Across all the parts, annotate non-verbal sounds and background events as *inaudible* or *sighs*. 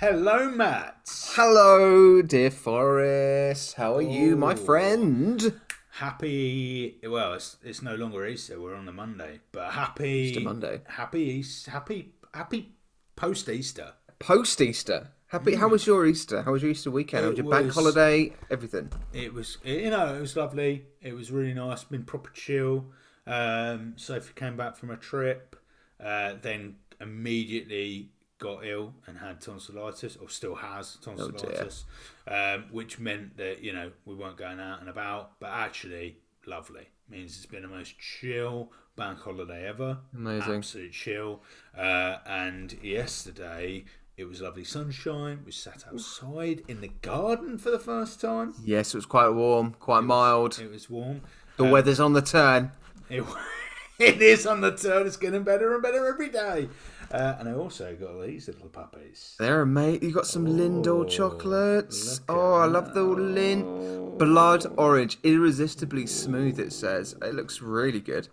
Hello, Matt. Hello, dear Forrest. How are you, my friend? Happy. Well, it's, it's no longer Easter. We're on the Monday, but happy Easter Monday. Happy Easter. Happy happy post Easter. Post Easter. Happy. How was your Easter? How was your Easter weekend? How was your bank was- holiday? Everything. It was you know it was lovely. It was really nice. Been proper chill. Um, Sophie came back from a trip, uh, then immediately got ill and had tonsillitis, or still has tonsillitis, um, which meant that you know we weren't going out and about. But actually, lovely means it's been the most chill bank holiday ever. Amazing. absolute chill. Uh, and yesterday. It was lovely sunshine. We sat outside in the garden for the first time. Yes, it was quite warm, quite mild. It was warm. the weather's on the turn. It, *laughs* it is on the turn. It's getting better and better every day. Uh, and I also got these little puppies. There, mate. You got some Lindor chocolates. Oh, I love the Lindt. Blood orange, irresistibly smooth. It says it looks really good.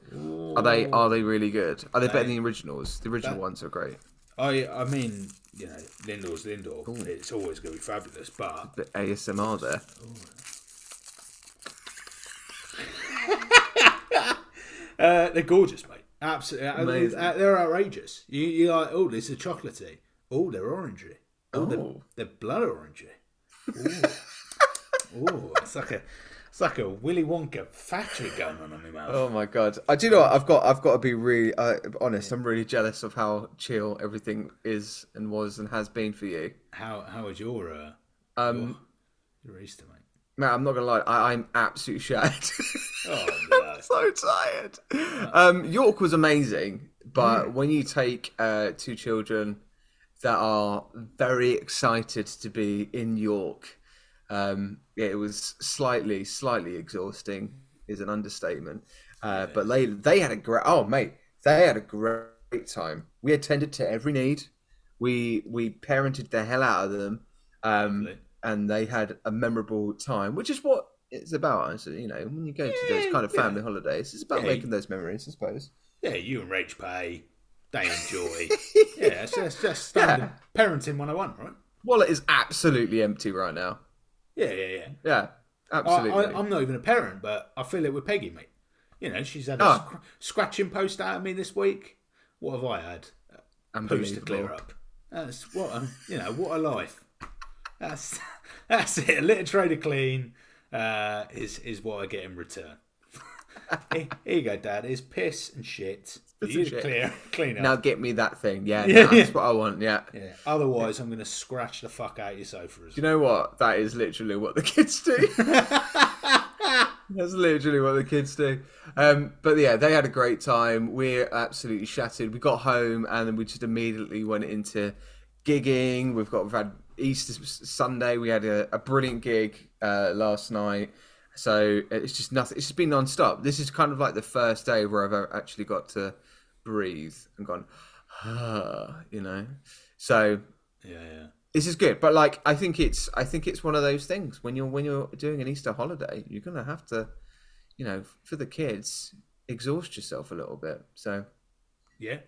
Are they? Are they really good? Are they better than the originals? The original that- ones are great. I I mean, you know, Lindor's Lindor. It's always going to be fabulous. But The ASMR there. *laughs* uh, they're gorgeous, mate. Absolutely, Amazing. Uh, they're outrageous. You you like? Oh, this is chocolatey. Oh, they're orangey. Oh, they're, Oh. they're blood orangey. *laughs* Oh, it's like a it's like a Willy Wonka factory going on in my mouth. Oh my god! I do you know what? I've got. I've got to be really uh, honest. I'm really jealous of how chill everything is and was and has been for you. How how was your uh, Um, your Easter, mate? Man, I'm not gonna lie. I, I'm absolutely shattered. Oh *laughs* no. so tired. Um, York was amazing, but when you take uh, two children that are very excited to be in York, um, yeah, it was slightly, slightly exhausting. Is an understatement. Uh, but they they had a great. Oh mate, they had a great time. We attended to every need. We we parented the hell out of them. Um. And they had a memorable time, which is what it's about. I said, you know, when you go to those kind of yeah. family holidays, it's about Yeah. making those memories, I suppose. Yeah, you and Rach pay. They enjoy. *laughs* yeah, it's just, just standard parenting 101, right? Wallet is absolutely empty right now. Yeah, yeah, yeah. Yeah, absolutely. I, I'm not even a parent, but I feel it with Peggy, mate. You know, she's had a Oh. scr- scratching post out of me this week. What have I had? Post to clear up. That's what a, you know. What a life. That's *laughs* *laughs* that's it. A litter trade to clean uh, is is what I get in return. *laughs* here, here you go, Dad. It's piss and shit. You shit. clear *laughs* clean up. Now get me that thing. Yeah, Yeah, that's yeah. what I want. Yeah. yeah. Otherwise, I'm going to scratch the fuck out of your sofa as You know what? That is literally what the kids do. That's literally what the kids do. Um, but yeah, they had a great time. We're absolutely shattered. We got home and then we just immediately went into gigging. We've got we've had Easter Sunday. We had a, a brilliant gig uh, last night. So it's just nothing. It's just been non-stop. This is kind of like the first day where I've uh, actually got to breathe and gone, ah, you know. So Yeah, yeah. this is good but like i think it's i think it's one of those things when you're when you're doing an easter holiday you're gonna have to you know for the kids exhaust yourself a little bit so Yeah.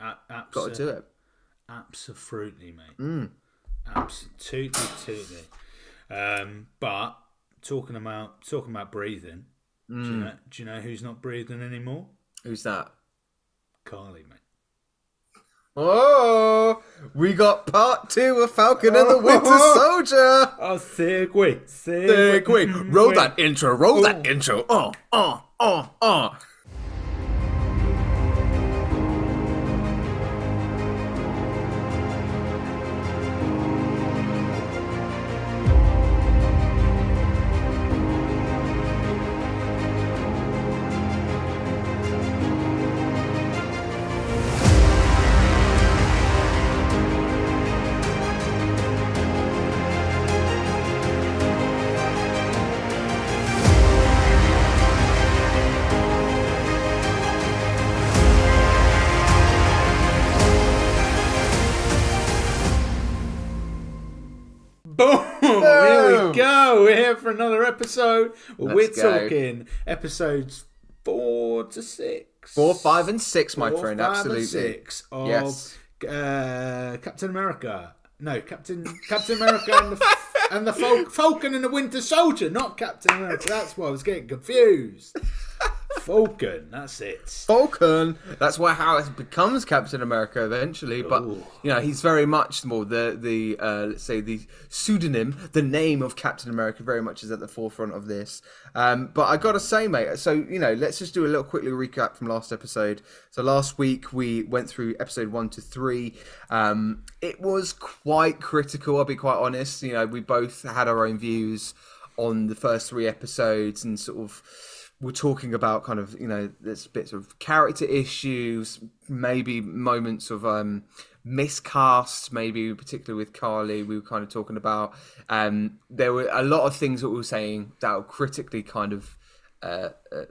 A- got to do it Absolutely, mate. mm. Absolutely, totally. Um, but talking about talking about breathing, do, you Mm. know, do you know who's not breathing anymore? who's that Karli, mate. oh we got part two of falcon and the winter *laughs* soldier Oh, segue, Hey, quick roll that mm-hmm. intro roll Oh. that intro oh oh oh oh for another episode. We're go. talking episodes four to six. Four, five, and six, my Four, friend. Absolutely. Six of Yes. uh, Captain America. No, Captain Captain America and the and the Fal- Falcon and the Winter Soldier, not Captain America. That's why I was getting confused. Falcon, that's it. Falcon. That's why how it becomes Captain America eventually. But Ooh. you know, he's very much more the the uh, let's say the pseudonym, the name of Captain America, very much is at the forefront of this. Um, but I gotta say, mate. So you know, let's just do a little quickly recap from last episode. So last week we went through episode one to three. Um, it was quite critical. I'll be quite honest. You know, we both had our own views on the first three episodes and sort of we're talking about kind of you know there's bits of character issues maybe moments of um miscast maybe particularly with karli we were kind of talking about um there were a lot of things that we were saying that were critically kind of uh, uh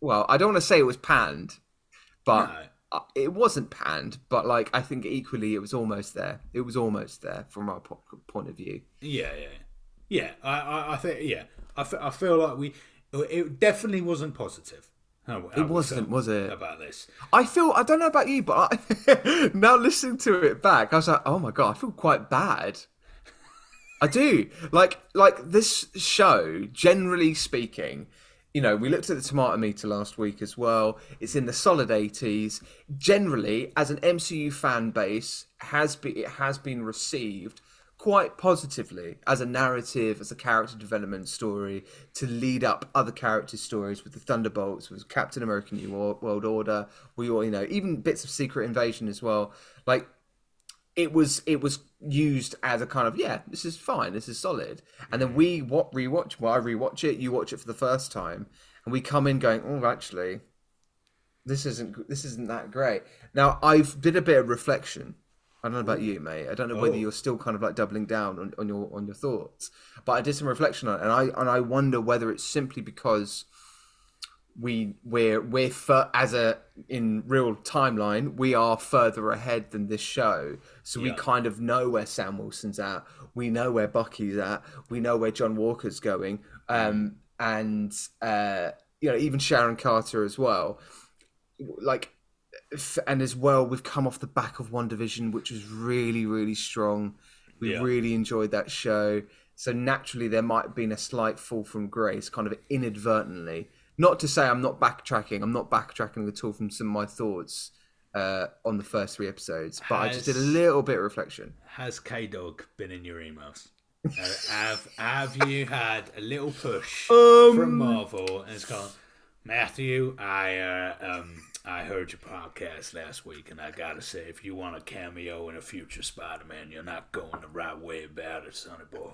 well i don't want to say it was panned but No. it wasn't panned but like i think equally it was almost there it was almost there from our po- point of view Yeah, yeah, yeah. I, I, I think yeah. I, I feel like we. It definitely wasn't positive. Oh, how, how it wasn't was it about this? I feel I don't know about you, but I, *laughs* now listening to it back, I was like, oh my god, I feel quite bad. I do like like this show. Generally speaking, you know, we looked at the tomato meter last week as well. It's in the solid eighties. Generally, as an MCU fan base, has been it has been received quite positively as a narrative, as a character development story to lead up other character stories with the Thunderbolts, with Captain America: New World Order. We all, you know, even bits of Secret Invasion as well. Like it was it was used as a kind of yeah this is fine this is solid and then we what rewatch well I rewatch it you watch it for the first time and we come in going oh actually this isn't this isn't that great now I've did a bit of reflection I don't know about you mate. I don't know whether Oh. you're still kind of like doubling down on, on your on your thoughts but I did some reflection on it and I and I wonder whether it's simply because we we're we're fur- as a in real timeline we are further ahead than this show. So we kind of know where sam wilson's at. We know where bucky's at. We know where john walker's going. Um and uh you know even sharon carter as well. Like and as well we've come off the back of WandaVision which was really really strong we Yeah. really enjoyed that show so naturally there might have been a slight fall from grace kind of inadvertently not to say i'm not backtracking i'm not backtracking at all from some of my thoughts uh, on the first three episodes but i just did a little bit of reflection Has K Dog been in your emails? Uh, have Have you had a little push Um, from Marvel and it's gone, Matthew? I uh, um I heard your podcast last week, and I gotta say, if you want a cameo in a future Spider-Man, you're not going the right way about it, Sonny boy.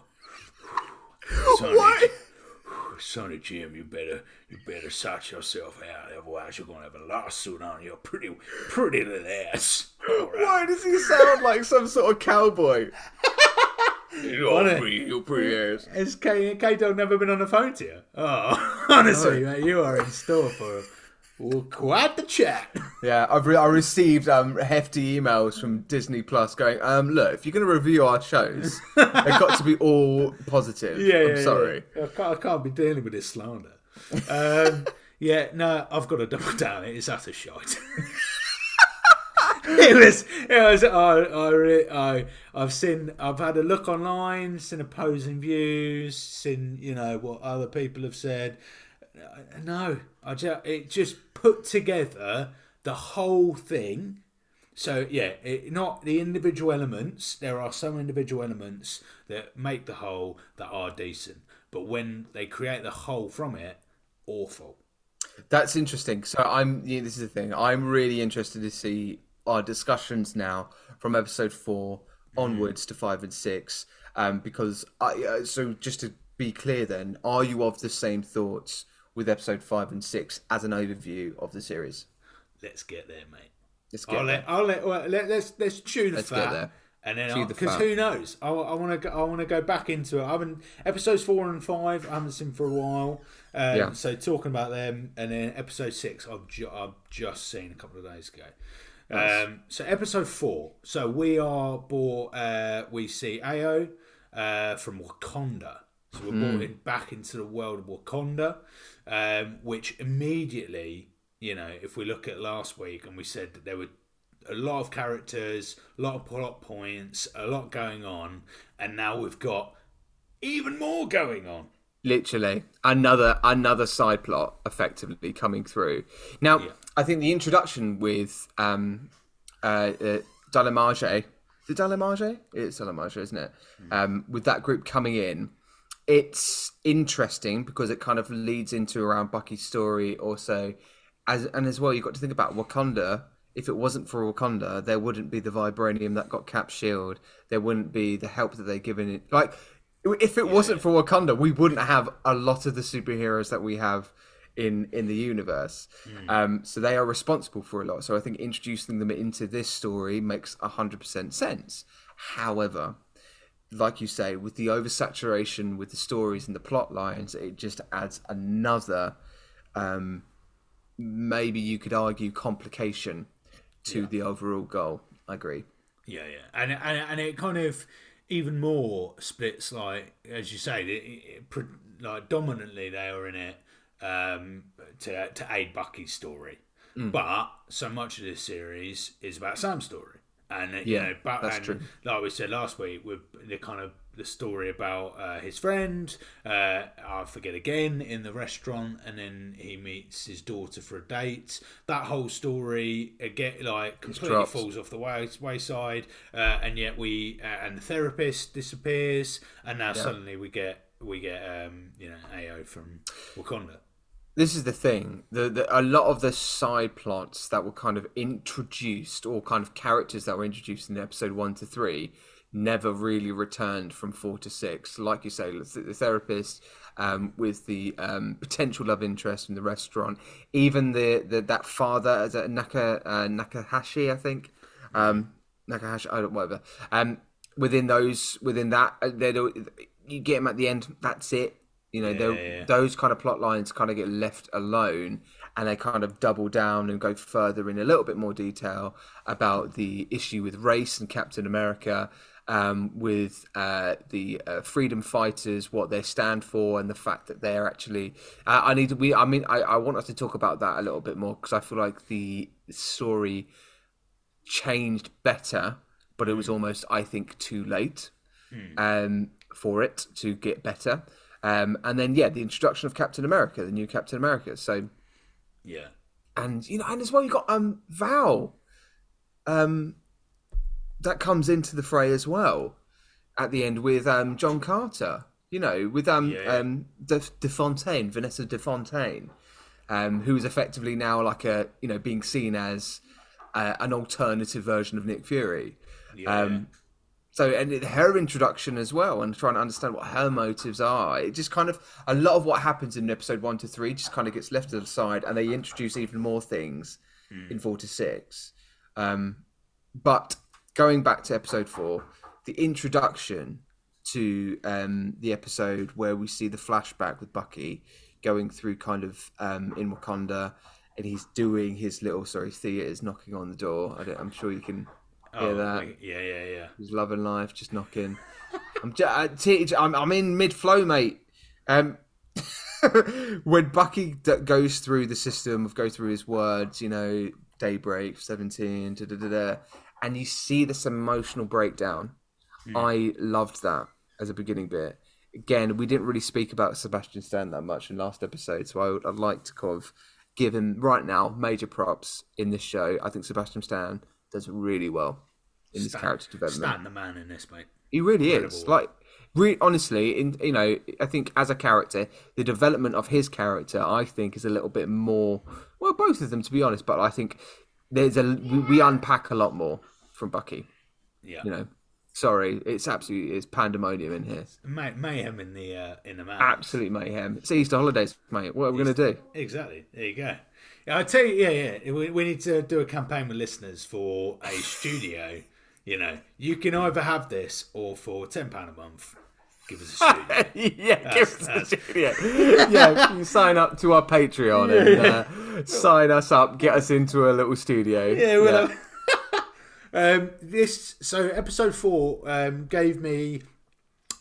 *laughs* Sonny, What? Sonny Jim, you better you better sort yourself out, otherwise you're gonna have a lawsuit on your pretty pretty little ass. Right. why does he sound like some sort of cowboy You're pretty- you're pretty ass. Has K K Dog never been on the phone to you? Oh, *laughs* honestly, mate, you are in store for well, quite the chat. *laughs* Yeah, I've re- I received um, hefty emails from Disney Plus going, um, look, if you're going to review our shows, they've got to be *laughs* all positive. I'm sorry. yeah. I, can't, I can't be dealing with this slander. Um, *laughs* yeah, no, I've got to double down. It is utter shite. it was, it was. I, I, re- I, I've seen, I've had a look online, seen opposing views, seen, you know, what other people have said. No, I just, it just put together the whole thing. So yeah, it, not the individual elements. There are some individual elements that make the whole that are decent, but when they create the whole from it, awful. That's interesting. So I'm. Yeah, this is the thing. I'm really interested to see our discussions now from episode four onwards to five and six. Um, because I. Uh, so just to be clear, then, are you of the same thoughts with episode five and six as an overview of the series? Let's get there, mate. Let's get I'll there. let, I'll let, well, let let's let's chew the Let's get fat, there. and then because who knows? I, I want to go, I want to go back into it. I haven't episodes four and five. I haven't seen for a while. Um, Yeah. So talking about them, and then episode six, I've ju- I've just seen a couple of days ago. Um, so episode four. So we are bought. Uh, we see Ayo uh, from Wakanda. So we're brought in back into the world of Wakanda, um, which immediately, you know, if we look at last week and we said that there were a lot of characters, a lot of plot points, a lot going on, and now we've got even more going on. literally another another side plot effectively coming through now Yeah. i think the introduction with um uh, uh Dalamage, the Dalamage? It's Dalamage, isn't it? Um, with that group coming in, it's interesting because it kind of leads into around Bucky's story also, as and as well you've got to think about Wakanda. If it wasn't for Wakanda, there wouldn't be the vibranium that got Cap Shield. There wouldn't be the help that they're given it. Like, if it wasn't for Wakanda, we wouldn't have a lot of the superheroes that we have in in the universe. Um, so they are responsible for a lot. So I think introducing them into this story makes hundred percent sense. However, like you say, with the oversaturation with the stories and the plot lines, it just adds another, um, maybe you could argue, complication to the overall goal. I agree. Yeah, yeah, and and and it kind of even more splits like as you say, it, it, it, like dominantly they are in it um, to to aid Bucky's story, Mm. but so much of this series is about Sam's story, and uh, you Yeah, know, but that's and true. like we said last week, with the kind of the story about uh, his friend, uh, I forget again in the restaurant, and then he meets his daughter for a date. That whole story again, like completely falls off the way, wayside, uh, and yet we uh, and the therapist disappears, and now suddenly we get we get um, you know Ayo from Wakanda. This is the thing the, the a lot of the side plots that were kind of introduced or kind of characters that were introduced in episode one to three never really returned from four to six. Like you say the the therapist um, with the um, potential love interest in the restaurant even the, the that father is it Naka uh, Nakahashi I think? Um, Nakahashi I don't whatever. Um, within those within that uh, they you get him at the end that's it you know, yeah, yeah. those kind of plot lines kind of get left alone and they kind of double down and go further in a little bit more detail about the issue with race and Captain America, um, with uh, the uh, freedom fighters, what they stand for, and the fact that they're actually. Uh, I need to. We. I mean, I, I want us to talk about that a little bit more because I feel like the story changed better, but it was almost, I think, too late um, for it to get better. Um, and then, yeah, the introduction of Captain America, the new Captain America. So, Yeah, and you know, and as well, you got um Val, um, that comes into the fray as well at the end with um John Carter. You know, with um Yeah. um De, De Fontaine, Vanessa De Fontaine, um, who is effectively now like a you know being seen as uh, an alternative version of Nick Fury. yeah, Um, so and it- her introduction as well, and trying to understand what her motives are. It just kind of a lot of what happens in episode one to three just kind of gets left to the side, and they introduce even more things in four to six. Um, but going back to episode four, the introduction to um, the episode where we see the flashback with Bucky going through kind of um, in Wakanda, and he's doing his little sorry theaters knocking on the door. I don't, I'm sure you can hear Oh, that. like- yeah, yeah, yeah. He's loving life just knocking. *laughs* I'm, ju- I- T- I'm, I'm in mid flow, mate. Um, *laughs* when Bucky d- goes through the system of go through his words, you know, daybreak, seventeen, da da da da, and you see this emotional breakdown. I loved that as a beginning bit. Again, we didn't really speak about Sebastian Stan that much in last episode, so I would, I'd like to kind of give him right now major props in this show. I think Sebastian Stan does really well in his Stan- character development. Stan the man in this, mate. He really is. Incredible. Like, re- honestly, in you know, I think as a character, the development of his character, I think, is a little bit more. Well, both of them, to be honest. But I think there's a we, we unpack a lot more from Bucky. Yeah, You know, sorry, it's absolutely it's pandemonium in here. May- mayhem in the uh, in the man. Absolute mayhem. It's Easter holidays, mate. What are we gonna do? Exactly. There you go. Yeah, I tell you, yeah, yeah. We, we need to do a campaign with listeners for a *laughs* studio. You know, you can either have this or for ten pound a month, give us a *laughs* studio. yeah, give us the studio. yeah, you sign up to our Patreon and uh, sign us up, get us into a little studio. Yeah, well, *laughs* um, this so episode four um, gave me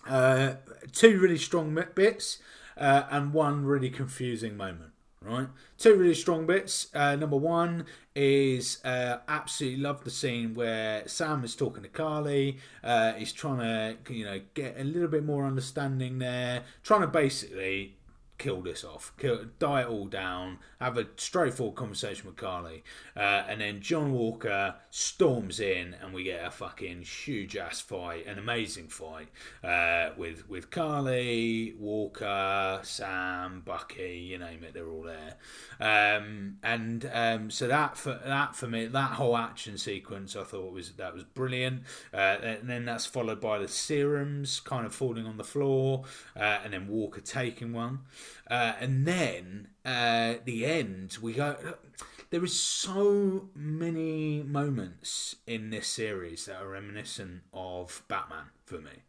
uh, two really strong bits uh, and one really confusing moment. Right, two really strong bits. Uh, number one is uh, absolutely love the scene where Sam is talking to Karli. Uh, he's trying to, you know, get a little bit more understanding there, trying to basically kill this off, kill, die it all down, have a straightforward conversation with Karli. uh, and then John Walker storms in, and we get a fucking huge ass fight, an amazing fight uh, with with Karli, Walker, Sam, Bucky, you name it, they're all there, um, and um, so that for that for me, that whole action sequence, I thought was that was brilliant, uh, and then that's followed by the serums kind of falling on the floor, uh, and then Walker taking one. Uh, and then uh, the end, we go. There is so many moments in this series that are reminiscent of Batman for me.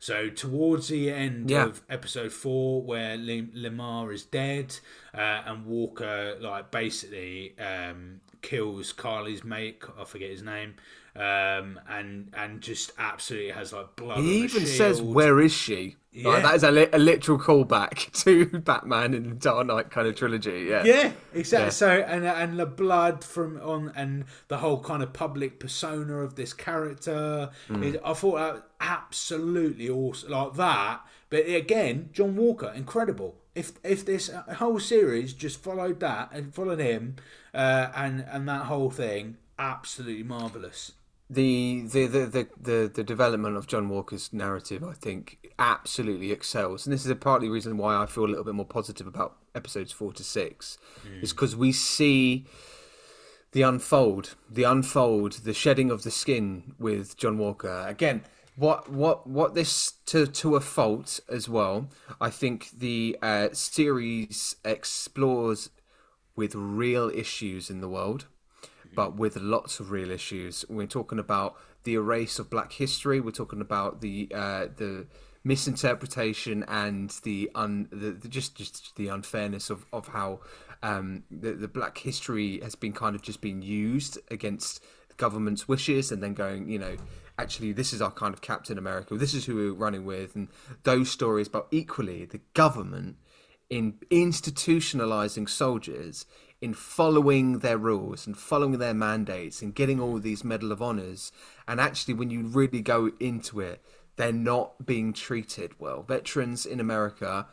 So towards the end Yeah. of episode four, where Lim- Lemar is dead, uh, and Walker like basically um, kills Karli's mate, I forget his name, um, and and just absolutely has like blood. He even says, "Where is she?" Yeah. Like, that is a, li- a literal callback *laughs* to Batman in the Dark Knight kind of trilogy. Yeah, Yeah, exactly. Yeah. So and and the blood from on and the whole kind of public persona of this character. Mm. Is, I thought that was absolutely awesome, like that. But again, John Walker, incredible. If if this whole series just followed that and followed him, uh, and and that whole thing, absolutely marvelous. The the, the the the the development of John Walker's narrative, I think, absolutely excels, and this is a partly reason why I feel a little bit more positive about episodes four to six, is because we see the unfold, the unfold, the shedding of the skin with John Walker again. What what what this to to a fault as well. I think the uh, series explores with real issues in the world but with lots of real issues. We're talking about the erase of Black history. We're talking about the uh, the misinterpretation and the un the, the just just the unfairness of of how um, the the Black history has been kind of just been used against the government's wishes, and then going, you know. Actually, this is our kind of Captain America. This is who we're running with, and those stories. But equally, the government in institutionalizing soldiers in following their rules and following their mandates and getting all these medal of honors. And actually when you really go into it they're not being treated well. Veterans in america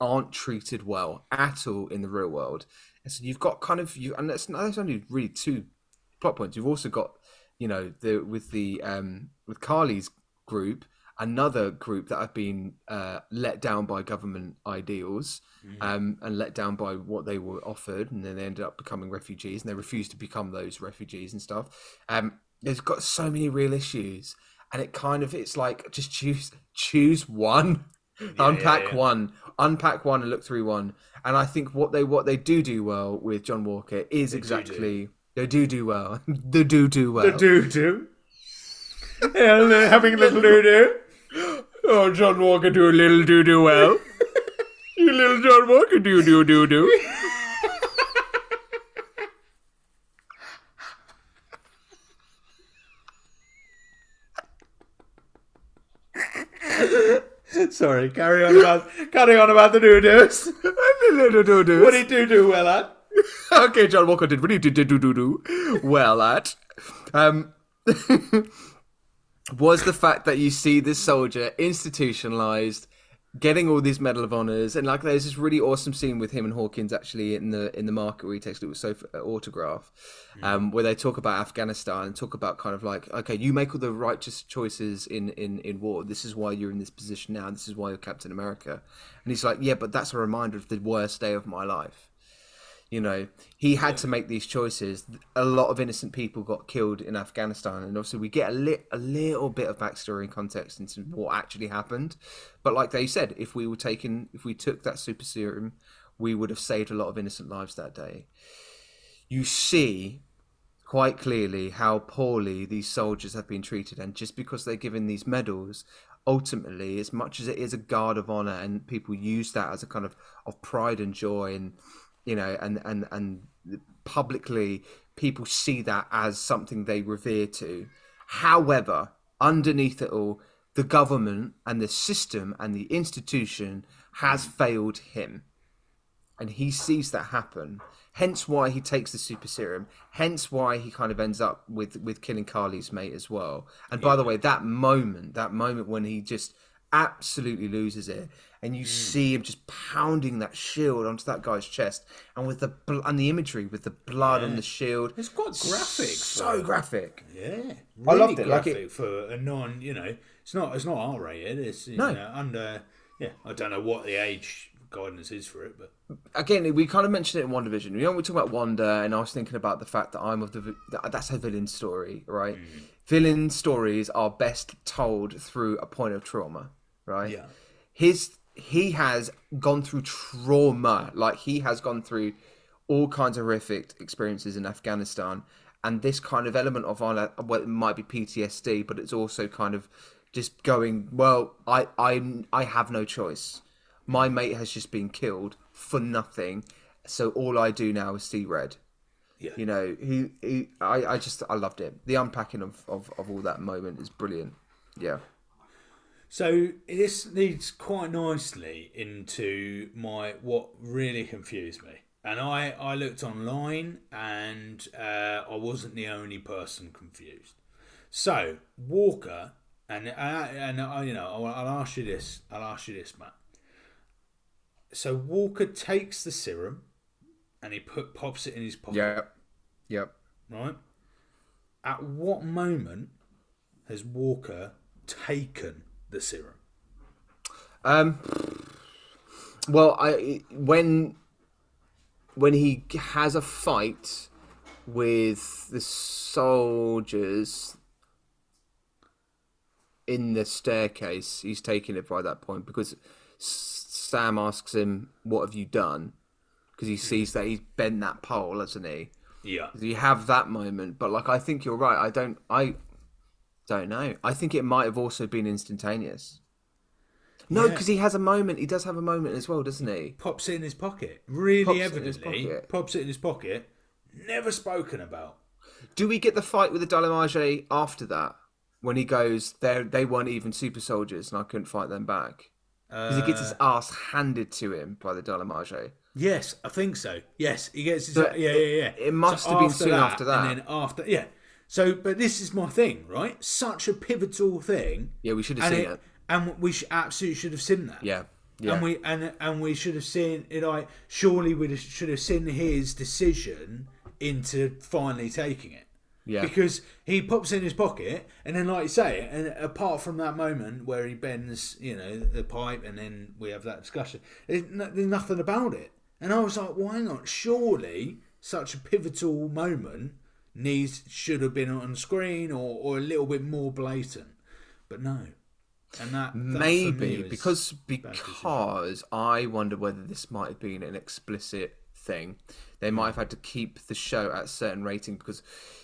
aren't treated well at all in the real world. And so you've got kind of you and that's, that's only really two plot points. You've also got you know the with the um with karli's group another group that have been uh, let down by government ideals um, and let down by what they were offered, and then they ended up becoming refugees, and they refused to become those refugees and stuff. Um, there's got so many real issues, and it kind of it's like just choose choose one, unpack yeah. one, unpack one, and look through one. And I think what they what they do do well with John Walker is exactly they do do well. *laughs* they do do well. The do do. *laughs* Having a little doo doo. Oh, John Walker do a little do do well. you little John Walker do do do do. Sorry, carry on about carry on about the doo doos. little do do. What did you do well at? okay, John Walker did really do do do do do well at. Um, *laughs* was the fact that you see this soldier institutionalized, getting all these medal of honors, and like there's this really awesome scene with him and Hawkins actually in the in the market where he takes a little sofa uh, autograph, um, where they talk about Afghanistan and talk about kind of like okay, you make all the righteous choices in in in war. This is why you're in this position now. This is why you're Captain America, and he's like, yeah, but that's a reminder of the worst day of my life. You know, he had to make these choices. A lot of innocent people got killed in Afghanistan, and obviously we get a, li- a little bit of backstory and context into mm. what actually happened. But like they said, if we were taken, if we took that super serum, we would have saved a lot of innocent lives that day. You see quite clearly how poorly these soldiers have been treated, and just because they're given these medals, ultimately, as much as it is a guard of honor, and people use that as a kind of of pride and joy, and you know, and and and publicly people see that as something they revere to. However, underneath it all, the government and the system and the institution has failed him. And he sees that happen. Hence why he takes the super serum. Hence why he kind of ends up with with killing Karli's mate as well. And by the way, that moment, that moment when he just absolutely loses it, and you see him just pounding that shield onto that guy's chest, and with the bl- and the imagery with the blood on the shield, It's quite graphic. so for- graphic. Yeah, really I loved it, like Graphic it- for a non, you know, it's not it's not R rated. It's you No. know, under. Yeah, I don't know what the age guidance is for it, but again, we kind of mentioned it in WandaVision. You know, we talk about Wanda, and I was thinking about the fact that I'm of the that's a villain story, right? Mm. Villain stories are best told through a point of trauma, right? Yeah. His he has gone through trauma, like he has gone through all kinds of horrific experiences in Afghanistan, and this kind of element of well, it might be PTSD, but it's also kind of just going, well, I I I have no choice. My mate has just been killed for nothing. So all i do now is see red. Yeah. you know he, he I, I just i loved it the unpacking of, of of all that moment is brilliant. Yeah So this leads quite nicely into my what really confused me, and I I looked online and uh, I wasn't the only person confused. So Walker and uh, and I you know I'll, I'll ask you this I'll ask you this Matt. So Walker takes the serum and he put pops it in his pocket, yep yep right? At what moment has Walker taken the serum? um well i when when he has a fight with the soldiers in the staircase he's taking it by that point because sam asks him what have you done because he sees that he's bent that pole hasn't he Yeah. you have that moment but like i think you're right i don't i don't know i think it might have also been instantaneous no Yeah. because he has a moment he does have a moment as well doesn't he pops it in his pocket. Really Pops it evidently, pocket. pops it in his pocket. Never spoken about. do we get the fight with the Dalamage after that when he goes they they weren't even super soldiers and i couldn't fight them back because he gets his uh, ass handed to him by the Dalamage. Yes, I think so. Yes, he gets his. So yeah, yeah, yeah. it must have been soon after that. And then after, yeah. So, but this is my thing, right? Such a pivotal thing. Yeah, we should have and seen it. and we sh- absolutely should have seen that. Yeah, yeah. And we and and we should have seen it. Like, surely we should have seen his decision into finally taking it. Yeah. Because he pops in his pocket, and then, like you say, and apart from that moment where he bends, you know, the pipe, and then we have that discussion, there's, no, there's nothing about it. And I was like, why not? surely such a pivotal moment needs should have been on screen or, or a little bit more blatant, but no. And that, that Maybe because because I wonder whether this might have been an explicit thing. They might have had to keep the show at a certain rating because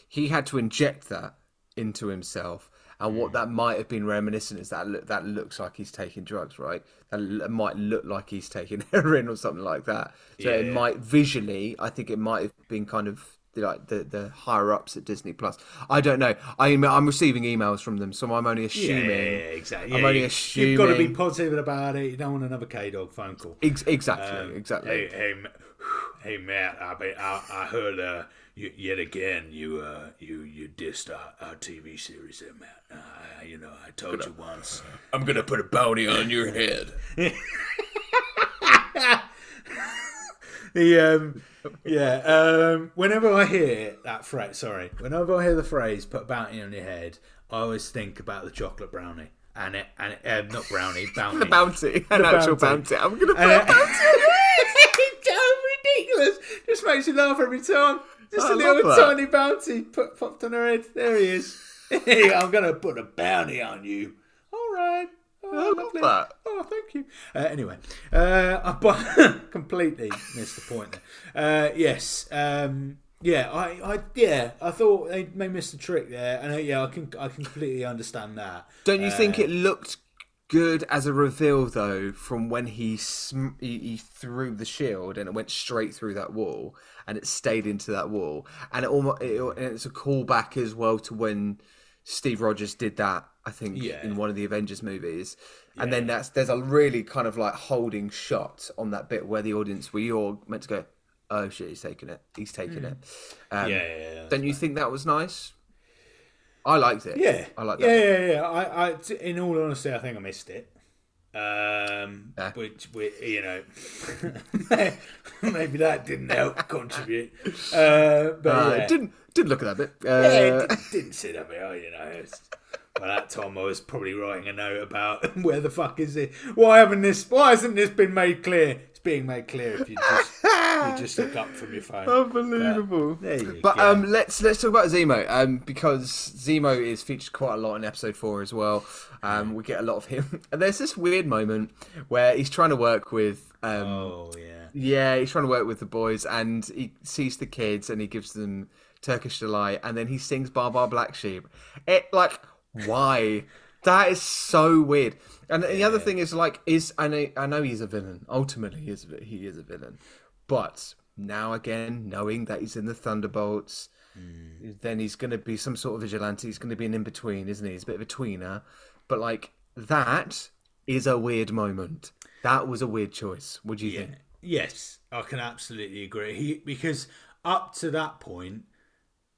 he had to inject that into himself. And what hmm. that might have been reminiscent is that look, that looks like he's taking drugs, right? That l- might look like he's taking *laughs* heroin or something like that. So it Yeah. might visually, I think it might have been kind of the, like the the higher ups at Disney Plus. I don't know. I'm I'm receiving emails from them, so I'm only assuming. Yeah, exactly. I'm Yeah, only you- assuming. You've got to be positive about it. You don't want another K Dog phone call. Ex- exactly, Um, exactly. Hey, hey, hey, Matt. I, I, I heard uh, you, yet again you uh, you you dissed our, our TV series there, Matt. Uh, you know, I told you once. I'm gonna put a bounty on your head. *laughs* *laughs* The um, *laughs* yeah. Um, whenever I hear that phrase, sorry, whenever I hear the phrase "put a bounty on your head," I always think about the chocolate brownie and it and it, um, not brownie bounty. *laughs* The bounty, an actual bounty. bounty. I'm gonna put And a it- bounty. *laughs* it's so ridiculous. Just makes you laugh every time. Just I a little tiny bounty put popped on her head. There he is. I'm gonna put a bounty on you. All right. Oh, I love lovely. that. Oh, thank you. Uh, anyway, uh, I *laughs* completely missed the point there. Uh, yes. Um, yeah, I, I, yeah, I thought they, they missed the trick there, and uh, yeah, I can, I can completely understand that. Don't you Uh, think it looked good as a reveal though? From when he, sm- he he threw the shield and it went straight through that wall and it stayed into that wall, and it almost it, and it's a callback as well to when Steve Rogers did that. I think Yeah. in one of the Avengers movies, and then that's there's a really kind of like holding shot on that bit where the audience where you're meant to go, oh shit, he's taking it, he's taking it. Um. Yeah, yeah, yeah. Don't you think that was nice? I liked it. Yeah, I like Yeah, that. yeah, yeah. I, I, t- in all honesty, I think I missed it. Um, Yeah. which, we, you know, *laughs* maybe that didn't help contribute. Uh, but Uh, yeah. Didn't didn't look at that bit. Uh, it didn't, didn't sit up here, you know. It's, by that time, I was probably writing a note about *laughs* where the fuck is it? Why haven't this? Why hasn't this been made clear? It's being made clear if you just you just look up from your phone. Unbelievable. There you But go. um, let's let's talk about Zemo um, because Zemo is featured quite a lot in episode four as well. Um, we get a lot of him, *laughs* and there's this weird moment where he's trying to work with um, oh yeah. yeah, he's trying to work with the boys, and he sees the kids, and he gives them Turkish delight, and then he sings "Baa Baa Black Sheep." It like why? That is so weird. And the other thing is like is I know I know he's a villain. Ultimately, he is a- he is a villain, but now again, knowing that he's in the Thunderbolts. Hmm. Then he's going to be some sort of vigilante. He's going to be an in between, isn't he? He's a bit of a tweener. But like that is a weird moment. That was a weird choice. Would you Yeah. think? Yes, I can absolutely agree. He because up to that point,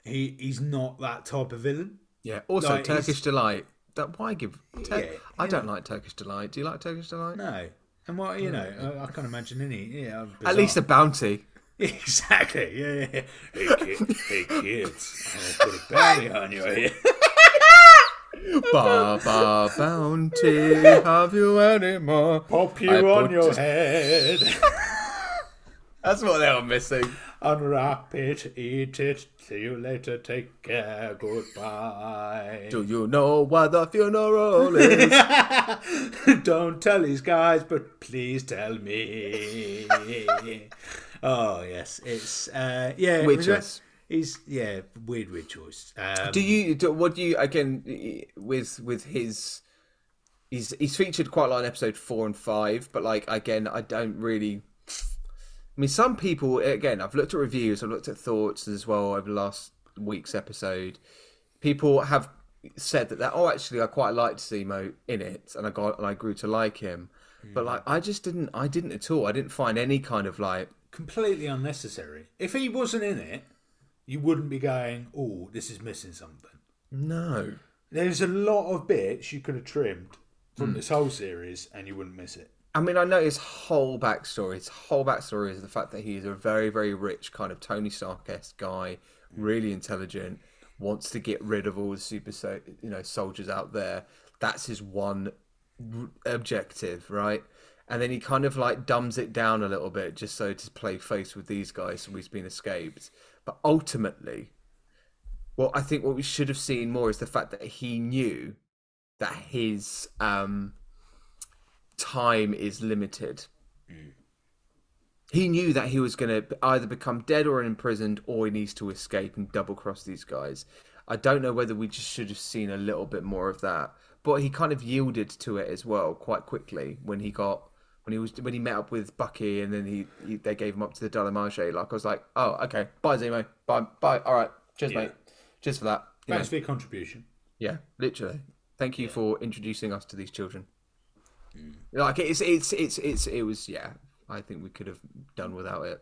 he he's not that type of villain. Yeah. Also, Like, Turkish delight. That why give? Tur- Yeah, I don't like Turkish delight. Do you like Turkish delight? No, and what you mm. know, I, I can't imagine any. Yeah, At least a bounty. *laughs* exactly. Yeah, yeah. Hey, kid, hey kids, I'll put a *laughs* bounty on your head. *laughs* Baba bounty. Have you any more? Pop you I on your head. That's what they were missing. Unwrap it, eat it. See you later. Take care. Goodbye. Do you know what the funeral is? *laughs* Don't tell these guys, but please tell me. *laughs* oh yes, it's uh, yeah. Weird choice. He's yeah, weird, weird choice. Um, do you? Do, what do you? Again, with with his. He's, he's featured quite a lot in episode four and five, but like again, I don't really. I mean, some people again. I've looked at reviews. I've looked at thoughts as well over the last week's episode. People have said that that oh, actually, I quite liked Zemo in it, and I got and I grew to like him. Hmm. But like, I just didn't. I didn't at all. I didn't find any kind of like. completely unnecessary. If he wasn't in it, you wouldn't be going, "Oh, this is missing something." No. There's a lot of bits you could have trimmed from hmm. this whole series, and you wouldn't miss it. I mean, I know his whole backstory. His whole backstory is the fact that he's a very, very rich kind of Tony Stark-esque guy, really intelligent, wants to get rid of all the super, so, you know, soldiers out there. That's his one objective, right? And then he kind of like dumbs it down a little bit just so to play face with these guys, so he's been escaped. But ultimately, well, I think what we should have seen more is the fact that he knew that his um, time is limited. Mm. He knew that he was going to either become dead or imprisoned, or he needs to escape and double cross these guys. I don't know whether we just should have seen a little bit more of that, but he kind of yielded to it as well quite quickly when he got when he was when he met up with Bucky and then he, he they gave him up to the Dalamage. Like I was like, oh okay, bye Zemo, bye bye, all right, cheers Yeah. mate, cheers for that. You Thanks know, for your contribution. yeah, literally. Thank you for introducing us to these children. Like it's it's it's it's it was yeah. I think we could have done without it.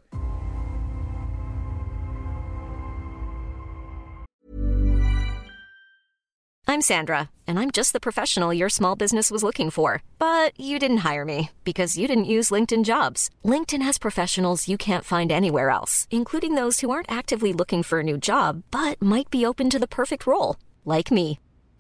I'm Sandra, and I'm just the professional your small business was looking for. But you didn't hire me because you didn't use LinkedIn jobs. LinkedIn has professionals you can't find anywhere else, including those who aren't actively looking for a new job but might be open to the perfect role, like me.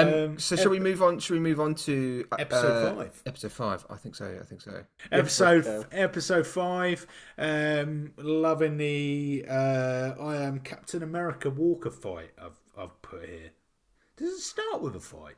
Um, Um, so shall we move on? Shall we move on to uh, Episode five. Episode five. I think so. I think so. Episode episode five. Um, loving the uh, I am Captain America Walker fight. I've I've put here. Does it start with a fight?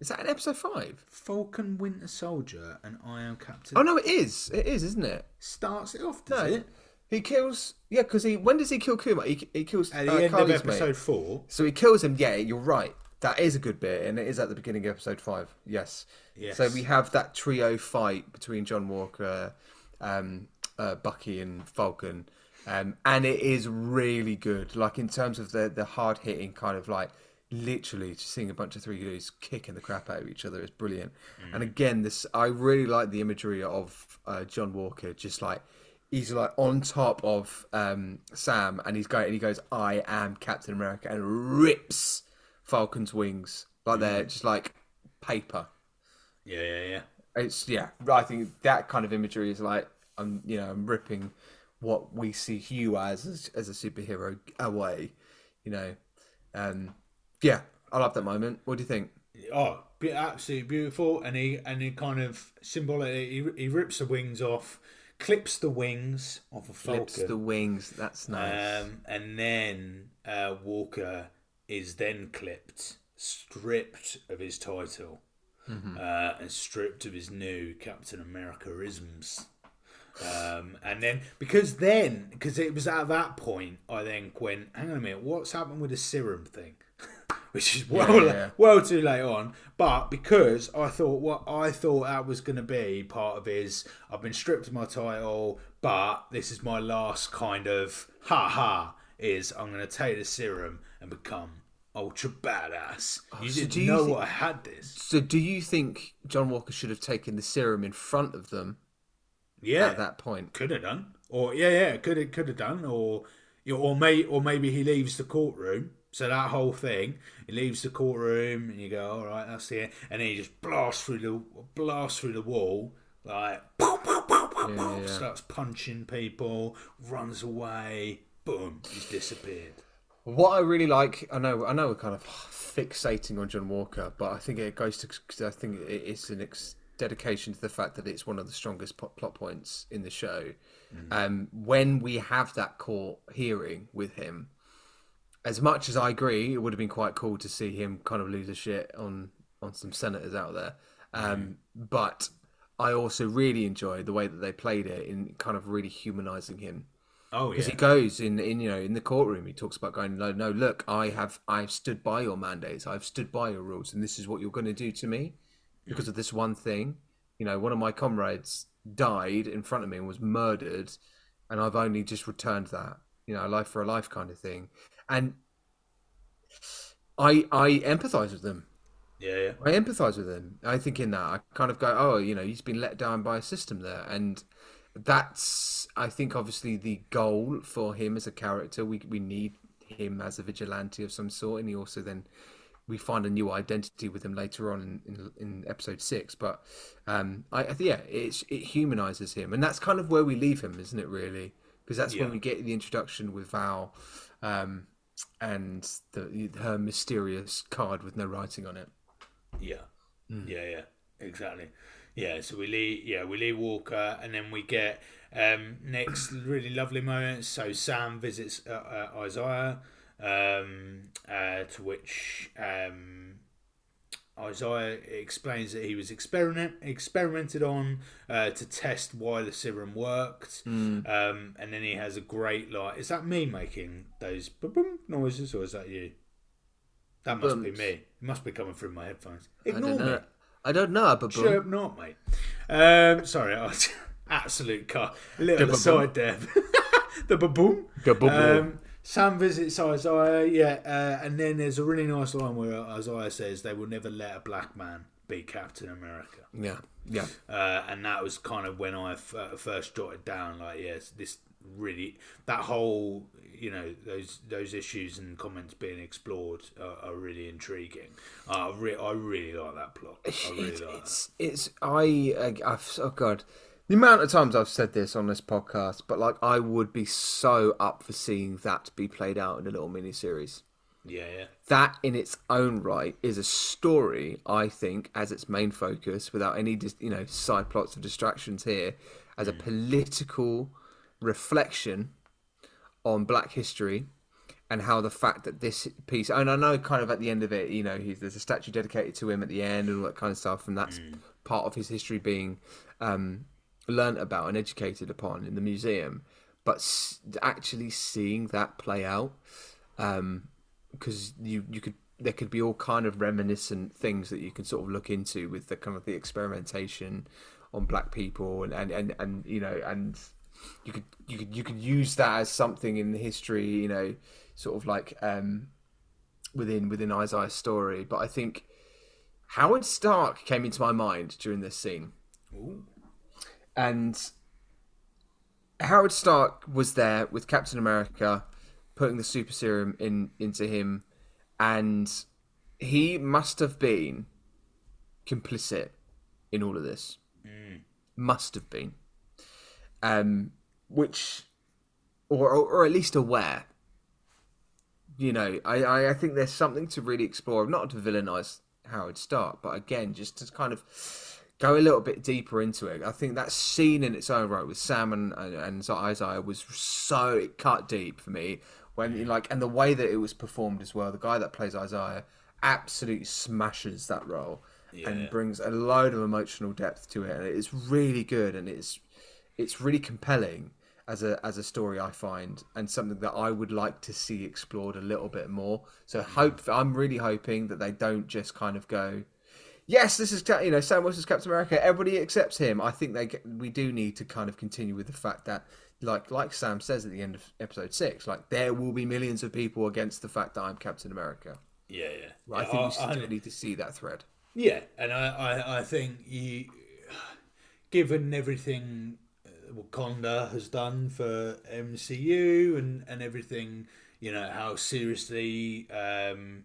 Is that in episode five? Falcon Winter Soldier and I am Captain. Oh no, it is. It is, isn't it? starts it off. Does No, it? he kills. Yeah, because he. When does he kill Kuma? He, he kills At the uh, end Karli's of mate. episode four. So he kills him. Yeah, you're right. That is a good bit, and it is at the beginning of episode five. Yes. Yes. So we have that trio fight between John Walker, um, uh, Bucky, and Falcon, um, and it is really good. Like in terms of the the hard hitting kind of like literally just seeing a bunch of three dudes kicking the crap out of each other is brilliant. And again, this I really like the imagery of uh, John Walker, just like. He's like on top of um, Sam, and he's going. And he goes, "I am Captain America," and rips Falcon's wings like they're just like paper. Yeah, yeah, yeah. It's yeah. I think that kind of imagery is like I'm you know I'm ripping what we see Hugh as as, as a superhero away. You know, um, yeah. I love that moment. What do you think? Oh, absolutely beautiful. And he and he kind of symbolically he, he rips the wings off, clips the wings off a Flips falcon. the wings. That's nice. Um, and then uh, Walker is then clipped, stripped of his title, Mm-hmm. uh, and stripped of his new Captain America isms. Um, and then because then because it was at that point I then went, hang on a minute, what's happened with the serum thing? *laughs* Which is well, Yeah, yeah. well too late on. But because I thought what I thought that was going to be part of his, I've been stripped of my title, but this is my last kind of ha ha. Is I'm going to take the serum and become ultra badass. Oh, you Oh, so didn't you know I had this. so, do you think John Walker should have taken the serum in front of them Yeah, at that point? could have done, or yeah, yeah, could have could have done, or you or may or maybe he leaves the courtroom. So that whole thing, he leaves the courtroom, and you go, all right, that's the end, and then he just blasts through the blasts through the wall, like yeah. starts punching people, runs away, boom, he's disappeared. What I really like, I know, I know, we're kind of fixating on John Walker, but I think it goes to, I think it's an ex- dedication to the fact that it's one of the strongest plot points in the show. Um, when we have that court hearing with him, as much as I agree, it would have been quite cool to see him kind of lose a shit on on some senators out there. Um, But I also really enjoyed the way that they played it in kind of really humanizing him Oh yeah. because yeah, he goes in in you know in the courtroom he talks about going no no look i have i've stood by your mandates i've stood by your rules and this is what you're going to do to me because of this one thing you know one of my comrades died in front of me and was murdered and i've only just returned that you know life for a life kind of thing and i i empathize with them yeah, yeah. I empathise with him. I think in that I kind of go, oh, you know, he's been let down by a system there, and that's I think obviously the goal for him as a character. We we need him as a vigilante of some sort, and he also then we find a new identity with him later on in, in, in episode six. But um, I, I yeah, it's, it humanizes him, and that's kind of where we leave him, isn't it? Really, because that's when we get the introduction with Val. Um, and the, her mysterious card with no writing on it. Yeah, yeah, yeah, exactly. Yeah, so we leave. Yeah, we leave Walker, and then we get um, next really lovely moment. So Sam visits uh, uh, Isaiah, um, uh, to which um, Isaiah explains that he was experiment experimented on uh, to test why the serum worked, um, and then he has a great like. Is that me making those boom noises, or is that you? That must be me. It must be coming through my headphones. Ignore me. I don't know, but Shut up, not mate. Um, sorry, I was *laughs* absolute car. Little The aside there. *laughs* the baboom. The baboom. Um, Sam visits Isaiah, yeah, uh, and then there's a really nice line where Isaiah says they will never let a black man be Captain America. yeah, yeah, Uh, and that was kind of when I f- uh, first jotted down, like, yes, this really that whole, you know, those those issues and comments being explored are, are really intriguing. Uh, I, re- I really like that plot. I *laughs* really it's, like that. it's it's I I've oh god, the amount of times I've said this on this podcast, but like I would be so up for seeing that be played out in a little mini series. Yeah, yeah. That in its own right is a story, I think, as its main focus, without any dis- you know side plots or distractions here, as a political reflection on Black history and how the fact that this piece, and I know kind of at the end of it, you know, he's, there's a statue dedicated to him at the end and all that kind of stuff, and that's part of his history being um, learnt about and educated upon in the museum. But s- actually seeing that play out, because you you could there could be all kind of reminiscent things that you can sort of look into with the kind of the experimentation on black people and and and, and you know and you could you could you could use that as something in the history you know sort of like um within within Isaiah's story. But I think Howard Stark came into my mind during this scene. And Howard Stark was there with Captain America, putting the super serum in into him, and he must have been complicit in all of this. Must have been, um, which, or, or or at least aware. You know, I, I I think there's something to really explore, not to villainize Howard Stark, but again, just to kind of go a little bit deeper into it. I think that scene in its own right with Sam and, and, and Isaiah was so it cut deep for me when like and the way that it was performed as well. The guy that plays Isaiah absolutely smashes that role and brings a load of emotional depth to it, and it's really good and it's it's really compelling as a as a story I find and something that I would like to see explored a little bit more. So mm-hmm. hope I'm really hoping that they don't just kind of go yes, this is you know Sam Wilson's Captain America. Everybody accepts him. I think they we do need to kind of continue with the fact that like like Sam says at the end of episode six, like there will be millions of people against the fact that I'm Captain America. Yeah, yeah. I Yeah, think we still I- need to see that thread. Yeah, and I, I, I think you, given everything Wakanda has done for MCU and, and everything, you know, how seriously um,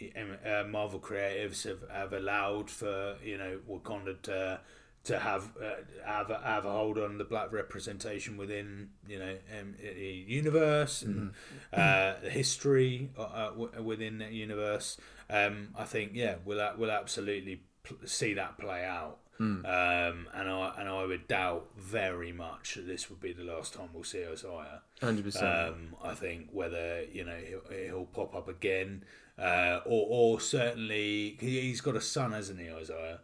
uh, Marvel creatives have, have allowed for, you know, Wakanda to to have uh, have a, have a hold on the black representation within you know um, the universe and uh, the history uh, uh, w- within that universe. Um, I think yeah, we'll we'll absolutely pl- see that play out. Um, and I and I would doubt very much that this would be the last time we'll see Isaiah. Hundred percent. Um, I think whether you know he'll, he'll pop up again, uh, or or certainly he's got a son, hasn't he, Isaiah?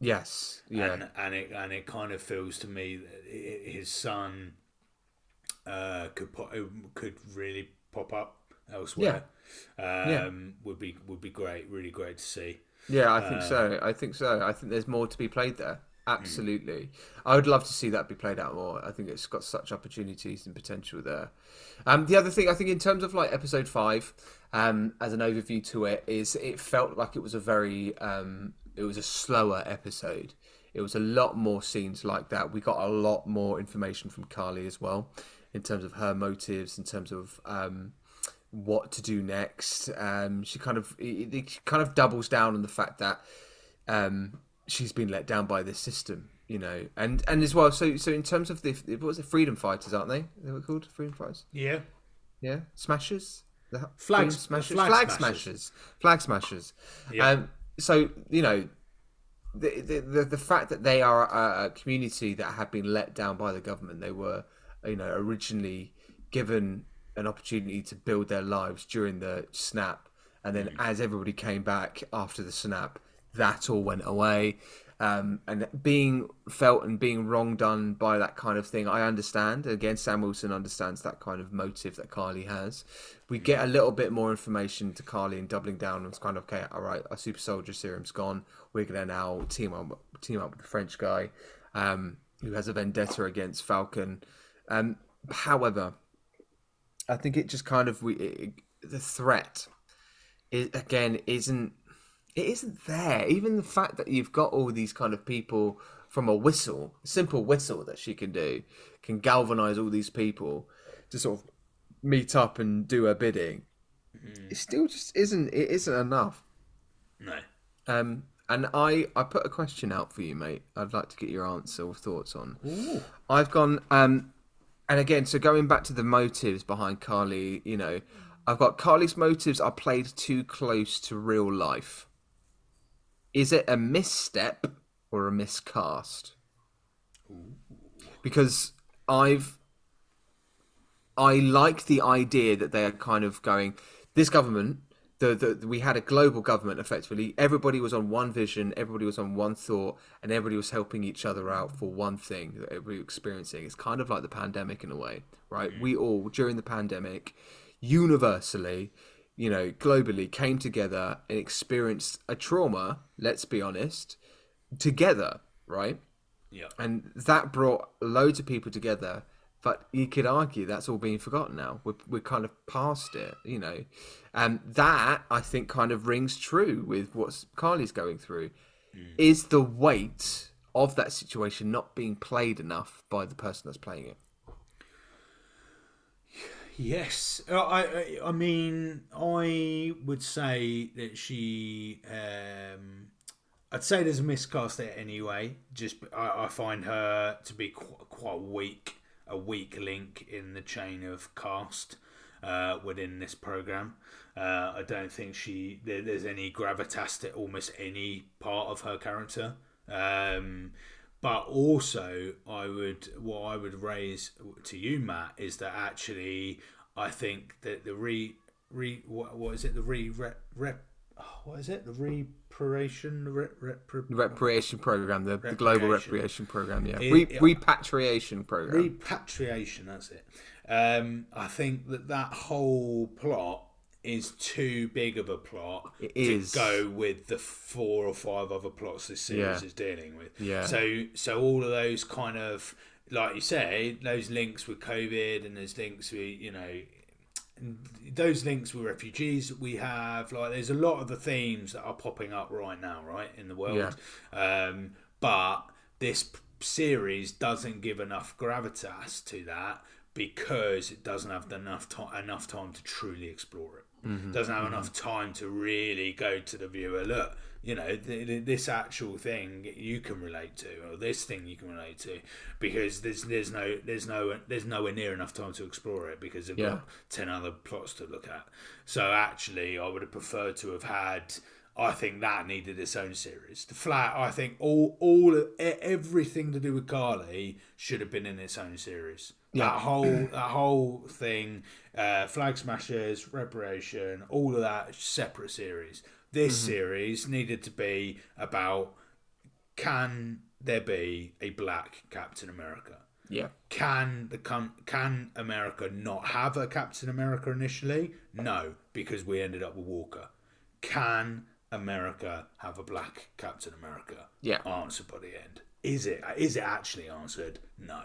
Yes. Yeah. and and it and it kind of feels to me that his son uh, could pop, could really pop up elsewhere. Um, would be would be great, really great to see. Yeah, I think so. I think so. I think there's more to be played there. Absolutely. I would love to see that be played out more. I think it's got such opportunities and potential there. Um, the other thing, I think, in terms of like episode five, um, as an overview to it, is it felt like it was a very, um, it was a slower episode. It was a lot more scenes like that. We got a lot more information from Karli as well, in terms of her motives, in terms of um, what to do next. Um, she kind of it, it kind of doubles down on the fact that um, she's been let down by this system, you know, and and as well. So so in terms of the what was it, freedom fighters, aren't they? They were called freedom fighters. Yeah, Yeah, smashers. The Flag- smashers. flag Flag, smashers. smashers. Flag smashers. Yeah. Um, so you know. The, the, the, the fact that they are a, a community that have been let down by the government, they were, you know, originally given an opportunity to build their lives during the snap, and then as everybody came back after the snap, that all went away. Um, and being felt and being wrong done by that kind of thing, I understand. Again, Sam Wilson understands that kind of motive that Karli has. We get a little bit more information to Karli and doubling down on it's kind of okay. All right, our super soldier serum's gone. We're gonna now team up team up with the French guy um, who has a vendetta against Falcon. Um, however, I think it just kind of we it, the threat is again isn't it isn't there. Even the fact that you've got all these kind of people from a whistle, a simple whistle that she can do, can galvanize all these people to sort of meet up and do her bidding. It still just isn't. It isn't enough. no, Um, and I, I put a question out for you, mate. I'd like to get your answer or thoughts on. I've gone, um, and again, so going back to the motives behind Karli, you know, I've got Karli's motives are played too close to real life. Is it a misstep or a miscast? Because I've I like the idea that they are kind of going this government the, the we had a global government effectively. Everybody was on one vision everybody was on one thought and everybody was helping each other out for one thing that everybody was experiencing. It's kind of like the pandemic in a way right? Mm. We all during the pandemic universally you know globally came together and experienced a trauma let's be honest together right? Yeah. and that brought loads of people together but you could argue that's all being forgotten now. We're, we're kind of past it you know. And that i think kind of rings true with what karli's going through. Is the weight of that situation not being played enough by the person that's playing it? Yes, Uh, I, I, I mean, I would say that she. Um, I'd say there's a miscast there anyway. Just I, I find her to be quite, quite weak, a weak link in the chain of cast uh, within this program. Uh, I don't think she there, there's any gravitas to almost any part of her character. Um, but also, I would what I would raise to you, Matt, is that actually I think that the re re what, what is it the re rep, rep oh, what is it? The reparation rep, rep, the repatriation program the, the global repatriation. program yeah. It- Re- it- repatriation program. Repatriation that's it. Um i think that that whole plot is too big of a plot It to is. go with the four or five other plots this series Yeah. is dealing with. Yeah. so so all of those kind of like you say those links with covid and those links with you know those links with refugees. We have like there's a lot of the themes that are popping up right now right in the world. Um, but this p- series doesn't give enough gravitas to that because it doesn't have enough time enough time to truly explore it. Doesn't have enough time to really go to the viewer look you know th- th- this actual thing you can relate to or this thing you can relate to because there's there's no there's no there's nowhere near enough time to explore it because they've Yeah. got 10 other plots to look at so actually i would have preferred to have had I think that needed its own series. The flat, I think all all everything to do with Karli should have been in its own series. Yeah. That whole that whole thing, uh, flag smashers, reparation, all of that separate series. This mm-hmm. series needed to be about can there be a black Captain America? yeah Can the can America not have a Captain America initially? No, because we ended up with Walker. Can America have a black Captain America? Yeah. Answer by the end. Is it is it actually answered? No.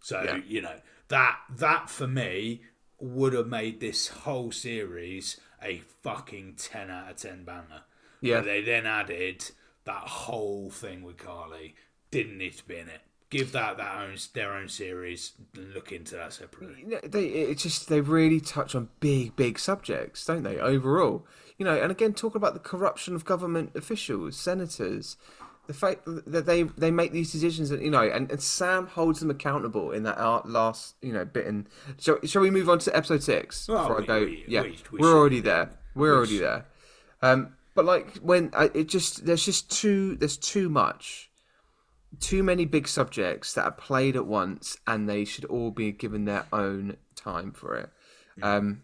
So Yeah. you know that that for me would have made this whole series a fucking ten out of ten banger. Yeah. But they then added that whole thing with Karli. Didn't need to be in it. Give that that own their own series. Look into that separately. you know, they it's just they really touch on big big subjects don't they overall you know and again talk about the corruption of government officials senators the fact that they they make these decisions that you know and, and sam holds them accountable in that last you know bit and shall, shall we move on to episode six Well, before we- i go? we- yeah. we- we are already there. We're We already there. Um but like when I, it just there's just too there's too much too many big subjects that are played at once and they should all be given their own time for it. Um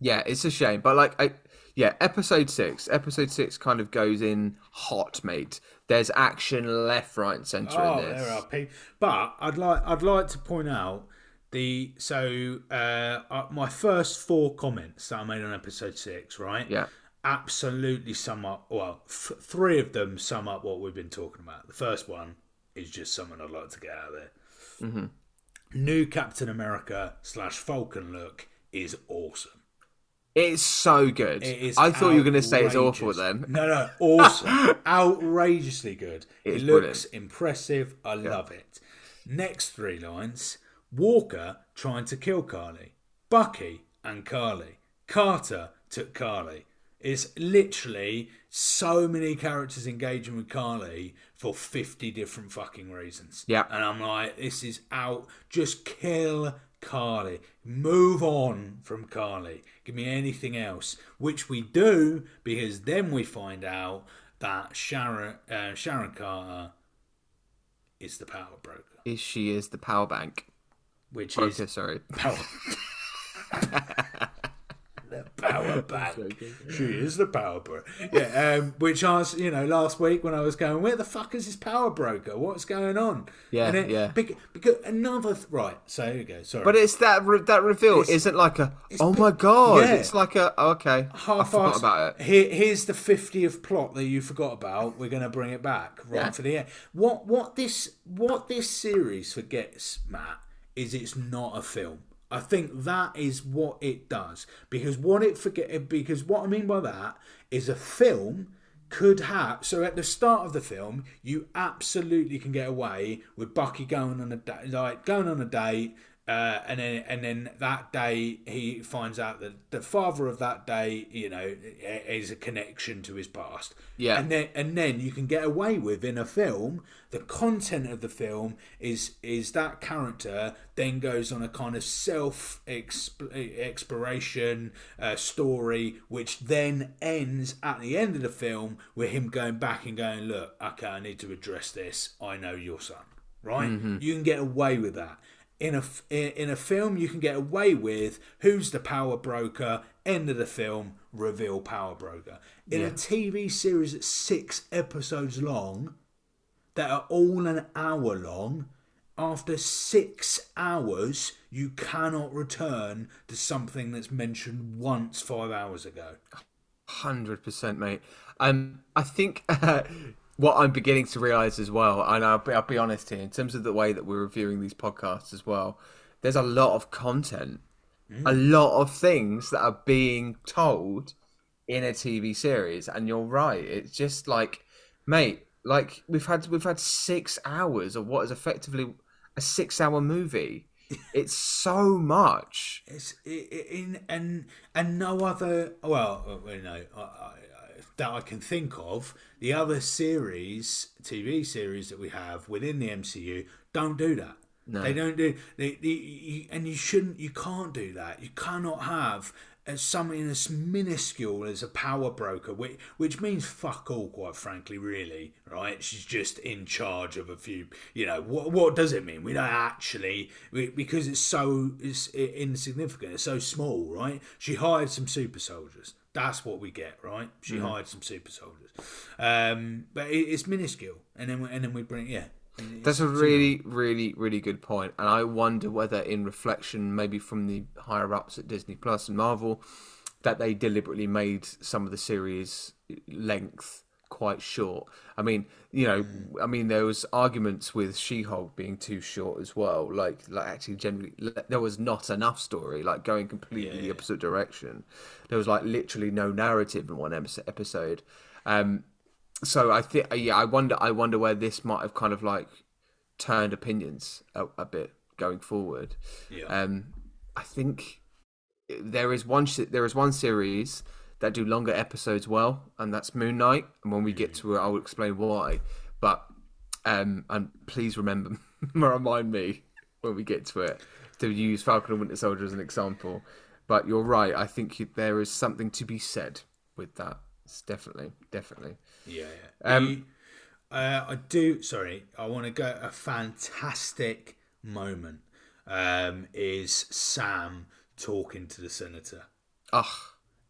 yeah it's a shame. But like i yeah episode six. Episode six kind of goes in hot mate there's action left right and center Oh, in this there are people. But I'd like I'd like to point out the so uh, uh, my first four comments that I made on episode six, right? Yeah. Absolutely sum up. Well, f- three of them sum up what we've been talking about. The first one is just something I'd like to get out of there. Mm-hmm. New Captain America slash Falcon look is awesome. It's so good It is i thought you were going to say it's awful then No, no, awesome, *laughs* outrageously good. It's it looks impressive. I love it. Next three lines: Walker trying to kill Karli, Bucky and Karli, Carter took Karli. It's literally so many characters engaging with Karli for 50 different fucking reasons. Yeah. And I'm like, this is out. Just kill Karli. Move on from Karli. Give me anything else, which we do because then we find out that Sharon uh, Sharon Carter is the power broker, Is she is the power bank? which Broker, is sorry. power. *laughs* the *laughs* power bank. She is the power broker. Yeah, um, which I was, you know, last week when I was going, where the fuck is this power broker? What's going on? Yeah, and then, yeah. Because, because another th- right. So here we go. Sorry, But it's that re- that reveal It's- isn't like a oh my god. yeah. It's like a okay. I half forgot assed- about it. Here, here's the fiftieth plot that you forgot about. We're going to bring it back right Yeah. for the end. What what this what this series forgets, Matt, is it's not a film. I think that is what it does. Because what it forget eh, because what I mean by that is a film could have so at the start of the film you absolutely can get away with Bucky going on a like going on a date uh, and then and then that day he finds out that the father of that day you know is a connection to his past. Yeah. and then and then you can get away with in a film the content of the film is is that character then goes on a kind of self exp- exploration uh, story which then ends at the end of the film with him going back and going look okay i need to address this. I know your son. Right? You can get away with that in a in a film you can get away with who's the power broker end of the film reveal power broker. In a tv series that's six episodes long that are all an hour long after six hours you cannot return to something that's mentioned once five hours ago. Hundred percent, mate. Um, I think *laughs* what I'm beginning to realise as well, and I'll be, I'll be honest here, in terms of the way that we're reviewing these podcasts as well, there's a lot of content, a lot of things that are being told in a TV series, and you're right. It's just like, mate, like we've had we've had six hours of what is effectively a six-hour movie. *laughs* It's so much. It's in and and no other well, uh, you know, I, I, I- that I can think of. The other series, TV series that we have within the MCU, don't do that. They don't do. They, they, you, and you shouldn't. You can't do that. You cannot have uh, something as minuscule as a power broker, which which means fuck all, quite frankly. Really, right? She's just in charge of a few. You know what? What does it mean? We don't actually we, because it's so it's insignificant. It's so small, right? She hired some super soldiers. That's what we get, right? She hired some super soldiers, um, but it, it's minuscule, and then we, and then we bring yeah. That's a really, really, really good point, and I wonder whether, in reflection, maybe from the higher ups at Disney Plus and Marvel, that they deliberately made some of the series length quite short. I mean, you know, I mean, there was arguments with She-Hulk being too short as well. Like, like actually, generally, there was not enough story. Like going completely the opposite direction. There was like literally no narrative in one episode. Um, so I think yeah, I wonder I wonder where this might have kind of like turned opinions a, a bit going forward. Yeah. Um, I think there is one there is one series that do longer episodes well, and that's Moon Knight. And when we get to it, I'll explain why. But um, and please remember *laughs* remind me when we get to it to use Falcon and Winter Soldier as an example. But you're right. I think you, there is something to be said with that. It's definitely, definitely. Yeah, yeah. Um, The- uh, I do. Sorry, I want to go. A fantastic moment um, is Sam talking to the senator. Ugh.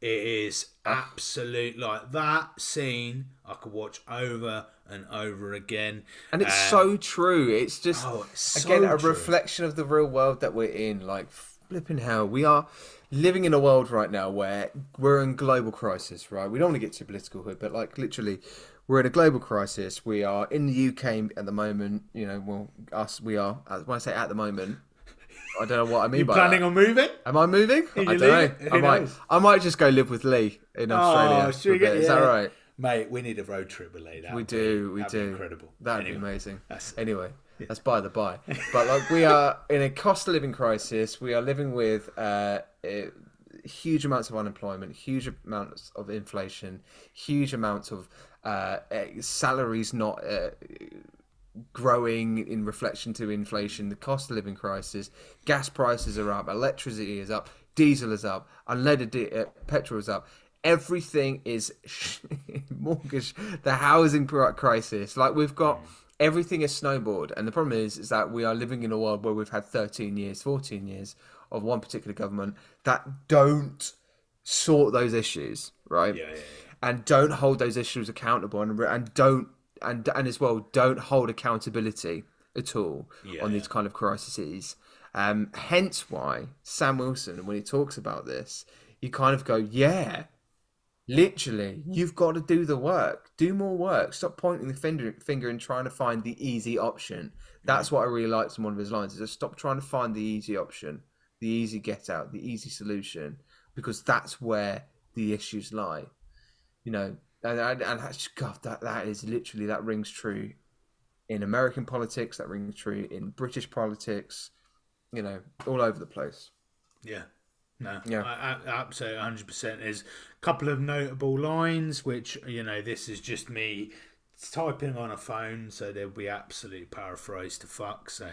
It is absolute like that scene. I could watch over and over again, And it's Uh, so true. It's just Oh, it's so again a true. reflection of the real world that we're in. Like flipping hell, we are living in a world right now where we're in global crisis. Right, we don't want to get too political here, but like literally, we're in a global crisis. We are in the UK at the moment. You know, well, us, we are. When I say at the moment, I don't know what I mean *laughs* You by planning that. on moving? Am I moving? I don't know. leaving? I Who might. knows? I might just go live with Lee in oh, Australia. Oh, for should a bit. get, Is that right? mate? We need a road trip with Lee. That'd We be- do, we that'd do. Be incredible. That'd Anyway, be amazing. that's- Anyway, that's by the by. But like, we are in a cost of living crisis. We are living with uh, eh, huge amounts of unemployment, huge amounts of inflation, huge amounts of uh, eh, salaries not uh, growing in reflection to inflation, the cost of living crisis, gas prices are up, electricity is up, diesel is up, unleaded di- petrol is up. Everything is *laughs* mortgage, the housing crisis. Like we've got everything is snowballed, and the problem is, is that we are living in a world where we've had 13 years, 14 years of one particular government that don't sort those issues, right? Yeah, yeah, yeah. And don't hold those issues accountable, and and don't and and as well don't hold accountability at all on these kind of crises. Um, hence why Sam Wilson, when he talks about this, you kind of go, yeah, literally, mm-hmm. you've got to do the work, do more work, stop pointing the finger, finger and trying to find the easy option. That's mm-hmm. what I really liked in one of his lines: is just stop trying to find the easy option, the easy get out, the easy solution, because that's where the issues lie. You know, and and, and that's, God, that that is literally that rings true in American politics, that rings true in British politics, you know, all over the place. Yeah. No, Yeah. I, I, absolutely, hundred percent. There's a couple of notable lines, which you know, this is just me typing on a phone, so they'll be absolutely paraphrased to fuck. So,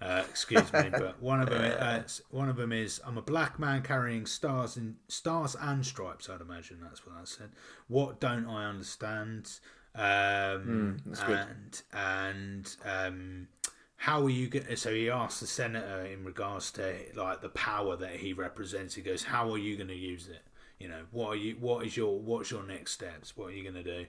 uh, excuse me, *laughs* but one of them, uh, one of them is, "I'm a black man carrying stars and stars and stripes." I'd imagine that's what I said. What don't I understand? Um, good. and and um, how are you going to? so he asked the senator in regards to like the power that he represents. He goes how are you going to use it? You know what are you what is your what's your next steps? What are you going to do?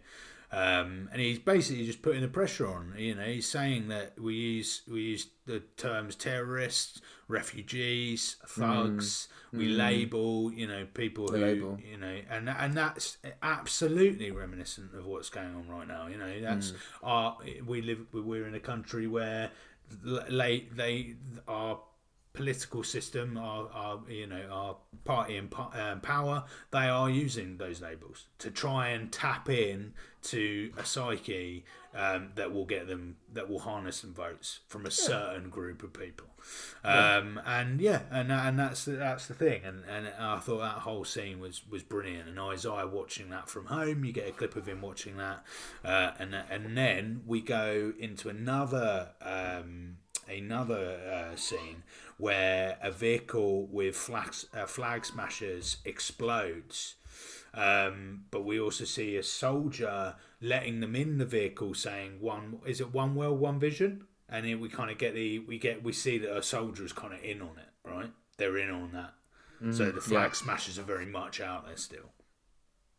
Um, and he's basically just putting the pressure on you know. He's saying that we use we use the terms terrorists refugees thugs. Mm. We mm. label you know people who label. you know and and that's absolutely reminiscent of what's going on right now you know. That's mm. our we live we're in a country where they they our political system our, our you know our party in um, power they are using those labels to try and tap in to a psyche um, that will get them that will harness some votes from a certain group of people um, and yeah and and that's the, that's the thing. And and I thought that whole scene was was brilliant. And Isaiah watching that from home you get a clip of him watching that. Uh, and and then we go into another um, another uh, scene where a vehicle with flags, uh, flag smashers explodes. Um, but we also see a soldier letting them in the vehicle, saying "one is it one world, one vision," and then we kind of get the we get we see that a soldier is kind of in on it, right? They're in on that, so mm, the flag smashers are very much out there still,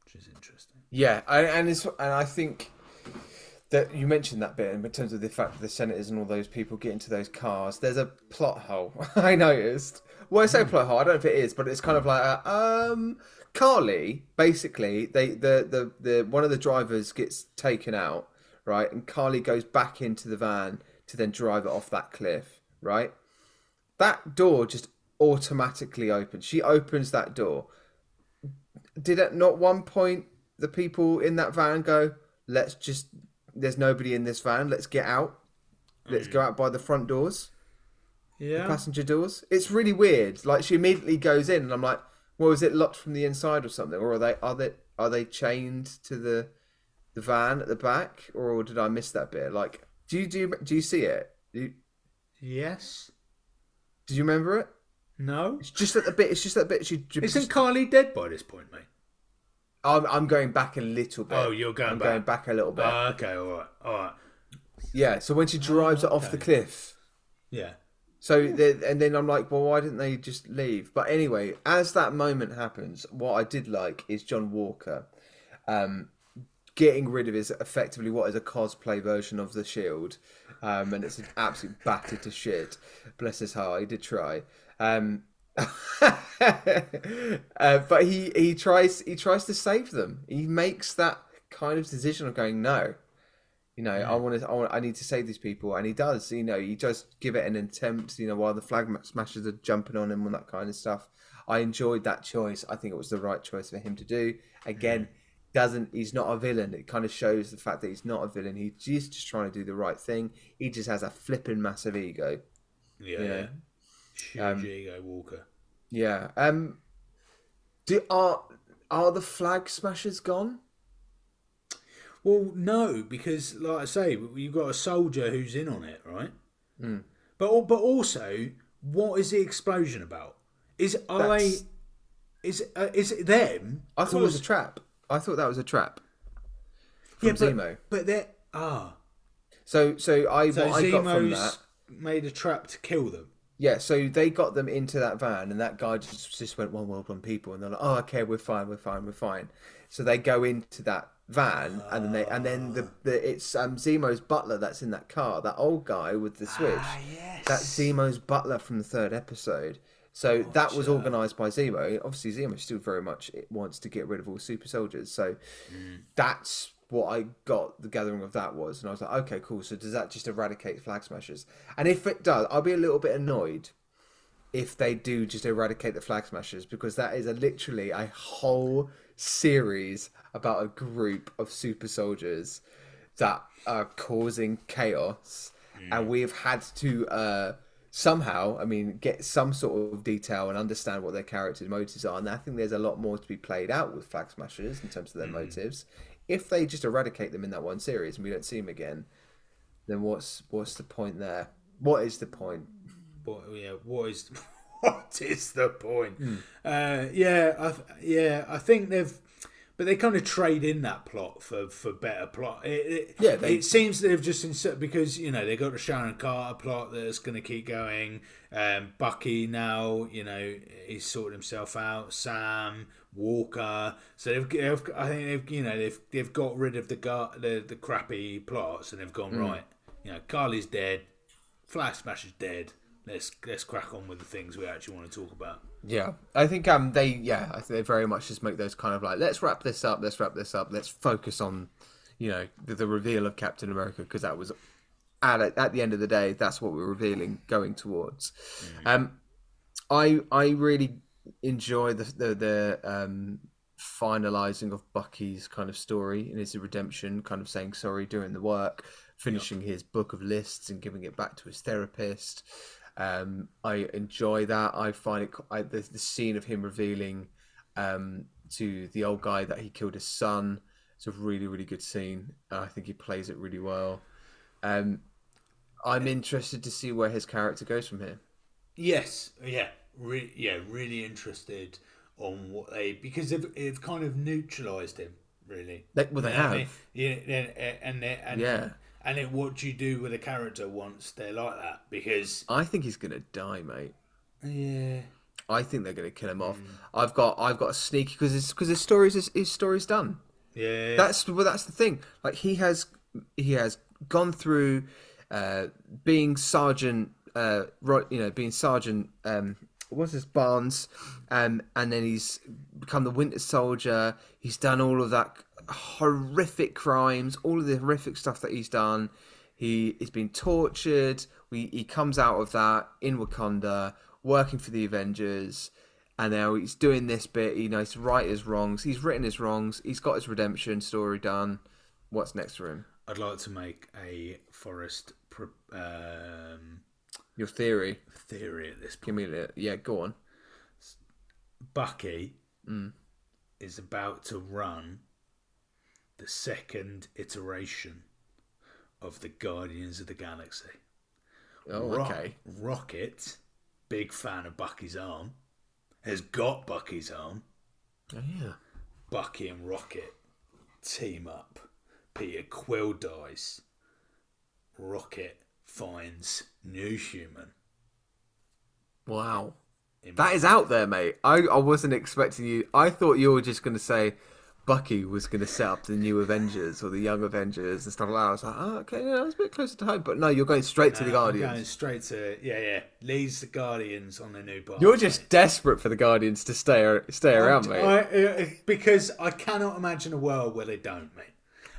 which is interesting. Yeah, I, and it's and I think that you mentioned that bit in terms of the fact that the senators and all those people get into those cars. There's a plot hole. *laughs* I noticed. Well, I say hmm. plot hole. I don't know if it is, but it's kind of hmm. like a, um, Karli. Basically, they the, the the one of the drivers gets taken out, right, and Karli goes back into the van to then drive it off that cliff, right. That door just automatically opens. She opens that door did at not one point the people in that van go, let's just, there's nobody in this van, let's get out. Let's go out by the front doors, Yeah, passenger doors. It's really weird. Like she immediately goes in, and I'm like, well, is it locked from the inside or something, or are they are they are they chained to the the van at the back, or did I miss that bit? Like, do you do you, do you see it? Do you, yes, do you remember it? no. It's just that the bit. It's just that bit. She, she Isn't Karli dead by this point, mate? I'm, I'm going back a little bit. Oh, you're going I'm back. going back a little bit. Oh, okay, all right, all right. Yeah, so when she drives it off the cliff, Yeah, so and then I'm like, well, why didn't they just leave? But anyway, as that moment happens, what I did like is John Walker, um, getting rid of is effectively what is a cosplay version of the Shield, um, and it's absolutely *laughs* battered to shit. Bless his heart, he did try. Um, *laughs* uh, but he he tries he tries to save them. He makes that kind of decision of going no. You know, I want to. I, want, I need to save these people, and he does. You know, he does give it an attempt. You know, while the flag smashers are jumping on him and that kind of stuff. I enjoyed that choice. I think it was the right choice for him to do. Again, doesn't he's not a villain. It kind of shows the fact that he's not a villain. He's just, just trying to do the right thing. He just has a flipping massive ego. yeah, Yeah. Huge Um, ego Walker. Yeah. Um. Do are are the flag smashers gone? Well, no, because like I say, you've got a soldier who's in on it, right? Hmm. But but also, what is the explosion about? Is? That's- Is uh, is it them? I thought it was a trap. I thought that was a trap. From yeah, but, Zemo. but they're ah. So so I So what I got from that. made a trap to kill them. Yeah, so they got them into that van, and that guy just just went one world, one people, and they're like, "Oh, okay, we're fine, we're fine, we're fine." So they go into that van, and then they and then the, the it's um Zemo's butler that's in that car, that old guy with the switch. Ah, yes. That's Zemo's butler from the third episode. So that was organised by Zemo. Obviously, Zemo still very much wants to get rid of all super soldiers. So that's what I got. The gathering of that was, and I was like, okay, cool. So does that just eradicate flag smashers? And if it does, I'll be a little bit annoyed if they do just eradicate the flag smashers because that is a literally a whole series about a group of super soldiers that are causing chaos and we've had to uh somehow i mean get some sort of detail and understand what their characters' motives are. And i think there's a lot more to be played out with flag smashers in terms of their motives. If they just eradicate them in that one series and we don't see them again then what's what's the point there? What is the point? What, yeah, what is *laughs* what is the point? Hmm. Uh, yeah, I, yeah, I think they've, but they kind of trade in that plot for for better plot. It, it, Yeah, they- it seems they've just insert because you know they got the Sharon Carter plot that's going to keep going. Um, Bucky now, you know, he's sorted himself out. Sam Walker, so they've, they've I think they've you know they've they've got rid of the the the crappy plots and they've gone Hmm. right. You know, Karli's dead. Flag Smashers dead. Let's let's crack on with the things we actually want to talk about. Yeah, I think um they yeah I think they very much just make those kind of like let's wrap this up, let's wrap this up, let's focus on you know the, the reveal of Captain America because that was at at the end of the day that's what we're revealing going towards. Um, I I really enjoy the the, the um finalizing of Bucky's kind of story and his redemption, kind of saying sorry doing the work, finishing his book of lists and giving it back to his therapist. Um, I enjoy that. I find it I, the, the scene of him revealing um, to the old guy that he killed his son. It's a really really good scene. and I think he plays it really well. Um, I'm interested to see where his character goes from here. Yes, yeah, re- yeah, really interested on what they because they've, they've kind of neutralised him really. They, well, they You know what I have. mean? Yeah, and and and Yeah. And it, what do you do with a character once they're like that? Because I think he's gonna die, mate. yeah, I think they're going to kill him off. Mm. I've got I've got a sneaky because his because his story's his, his story's done. yeah, That's well, that's the thing. Like he has he has gone through uh, being sergeant, uh, right? You know, being sergeant. Um, what's his Barnes, um, and then he's become the Winter Soldier. He's done all of that horrific crimes, all of the horrific stuff that he's done. He is been tortured. We he comes out of that in Wakanda, working for the Avengers, and now he's doing this bit. You know, he's right his wrongs. He's written his wrongs. He's got his redemption story done. What's next for him? I'd like to make a forest um, Your theory? theory at this point. Give me the yeah. Go on. Bucky Mm. is about to run the second iteration of the Guardians of the Galaxy. Oh, Ro- okay. Rocket, big fan of Bucky's arm, has got Bucky's arm. Oh, yeah. Bucky and Rocket team up. Peter Quill dies. Rocket finds New Human. Wow. That is out there, mate. I, I wasn't expecting you. I thought you were just going to say Bucky was going to set up the new Avengers or the Young Avengers and stuff like that. I was like, oh, okay, yeah, that's a bit closer to home. But no, you're going straight to the Guardians. I'm going straight to yeah, yeah. Leads the Guardians on their new path. You're just desperate for the Guardians to stay stay around, mate. I, uh, because I cannot imagine a world where they don't, mate.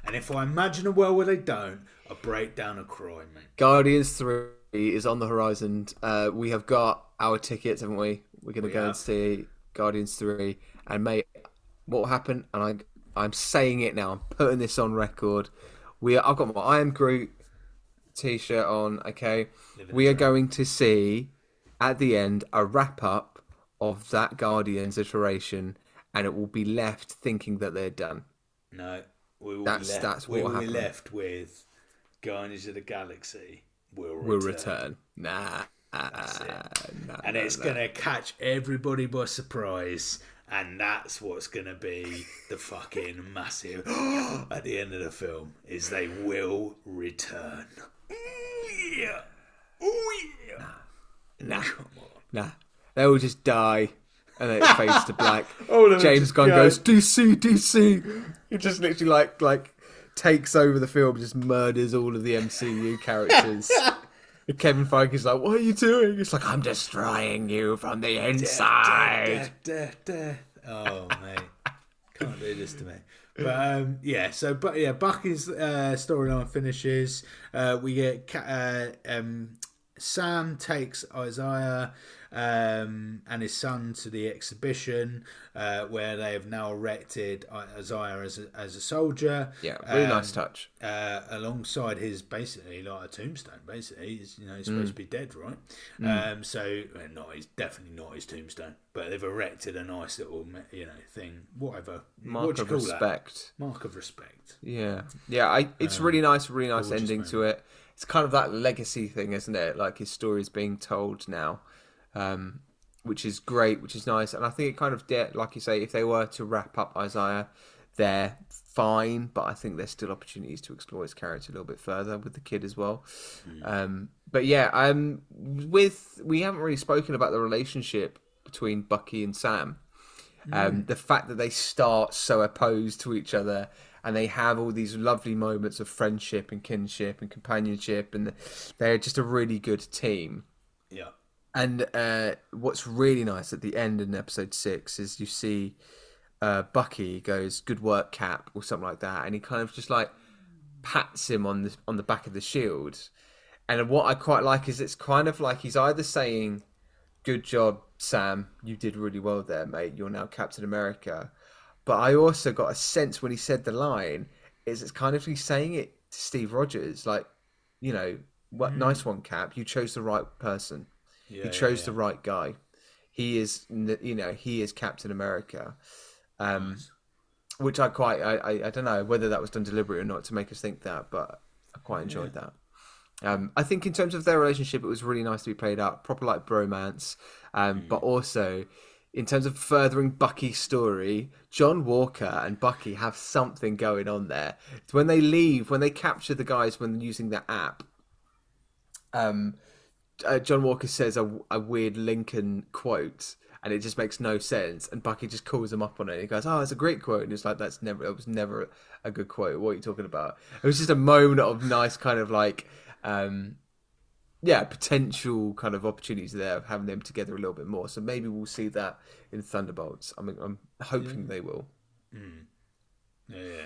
And if I imagine a world where they don't, I break down and cry, mate. Guardians 3 is on the horizon. Uh, we have got our tickets, haven't we? We're going to go and see Guardians 3. And, mate, what will happen, and I, I'm saying it now, I'm putting this on record. We are, I've got my I Am Groot t shirt on, okay? We are going to see, at the end, a wrap up of that Guardians iteration, and it will be left thinking that they're done. No, we will That's- be left, that's we what will be left with Guardians of the Galaxy will return. Will return. Nah. It. nah, and nah, it's nah. gonna catch everybody by surprise, and that's what's gonna be the fucking massive *gasps* at the end of the film is they will return. Ooh, yeah, oh yeah. Nah. On. Nah. They all just die. And then it fades to black. *laughs* Them James Gunn go. goes, DC, DC. He just literally like like takes over the film, just murders all of the MCU characters. *laughs* And Kevin is like, what are you doing? It's like, I'm destroying you from the inside. Death, death, death. Oh mate, can't do this to me. But um, yeah, so but yeah, Bucky's uh, storyline finishes. Uh, we get uh, um, Sam takes Isaiah um, and his son to the exhibition uh, where they have now erected Isaiah as a, as a soldier. Yeah, really Um, nice touch. uh, alongside his basically like a tombstone. Basically, he's you know he's Mm. supposed to be dead, right? Um, so well, not he's definitely not his tombstone, but they've erected a nice little you know thing, whatever Mark what of respect. that? Mark of respect. Yeah, yeah. I, it's really nice, really nice ending to it. It's kind of that legacy thing, isn't it? Like his story is being told now, um, which is great, which is nice. And I think it kind of, de- like you say, if they were to wrap up Isaiah, they're fine. But I think there's still opportunities to explore his character a little bit further with the kid as well. Um, but yeah, um, with we haven't really spoken about the relationship between Bucky and Sam um, the fact that they start so opposed to each other and they have all these lovely moments of friendship and kinship and companionship and they're just a really good team Yeah, and uh, what's really nice at the end in episode six is you see uh, Bucky goes "Good work, Cap" or something like that, and he kind of just like pats him on the on the back of the shield. And what I quite like is it's kind of like he's either saying, "Good job, Sam. You did really well there, mate. You're now Captain America." But I also got a sense when he said the line is it's kind of he's saying it to Steve Rogers, like, you know, what nice one, Cap. You chose the right person yeah, he chose the right guy. He is, you know, he is Captain America, um, which I quite, I, I, I don't know whether that was done deliberately or not to make us think that, but I quite enjoyed that. Um, I think in terms of their relationship, it was really nice to be played out, proper like bromance, um, but also in terms of furthering Bucky's story, John Walker and Bucky have something going on there. It's when they leave, when they capture the guys when using the app. Um, uh, John Walker says a, a weird Lincoln quote, and it just makes no sense. And Bucky just calls him up on it. And he goes, "Oh, it's a great quote," and it's like, "That's never. It was never a good quote. What are you talking about?" It was just a moment of nice kind of like, um, yeah, potential kind of opportunities there of having them together a little bit more. So maybe we'll see that in Thunderbolts. I mean, I'm hoping they will. Yeah, yeah,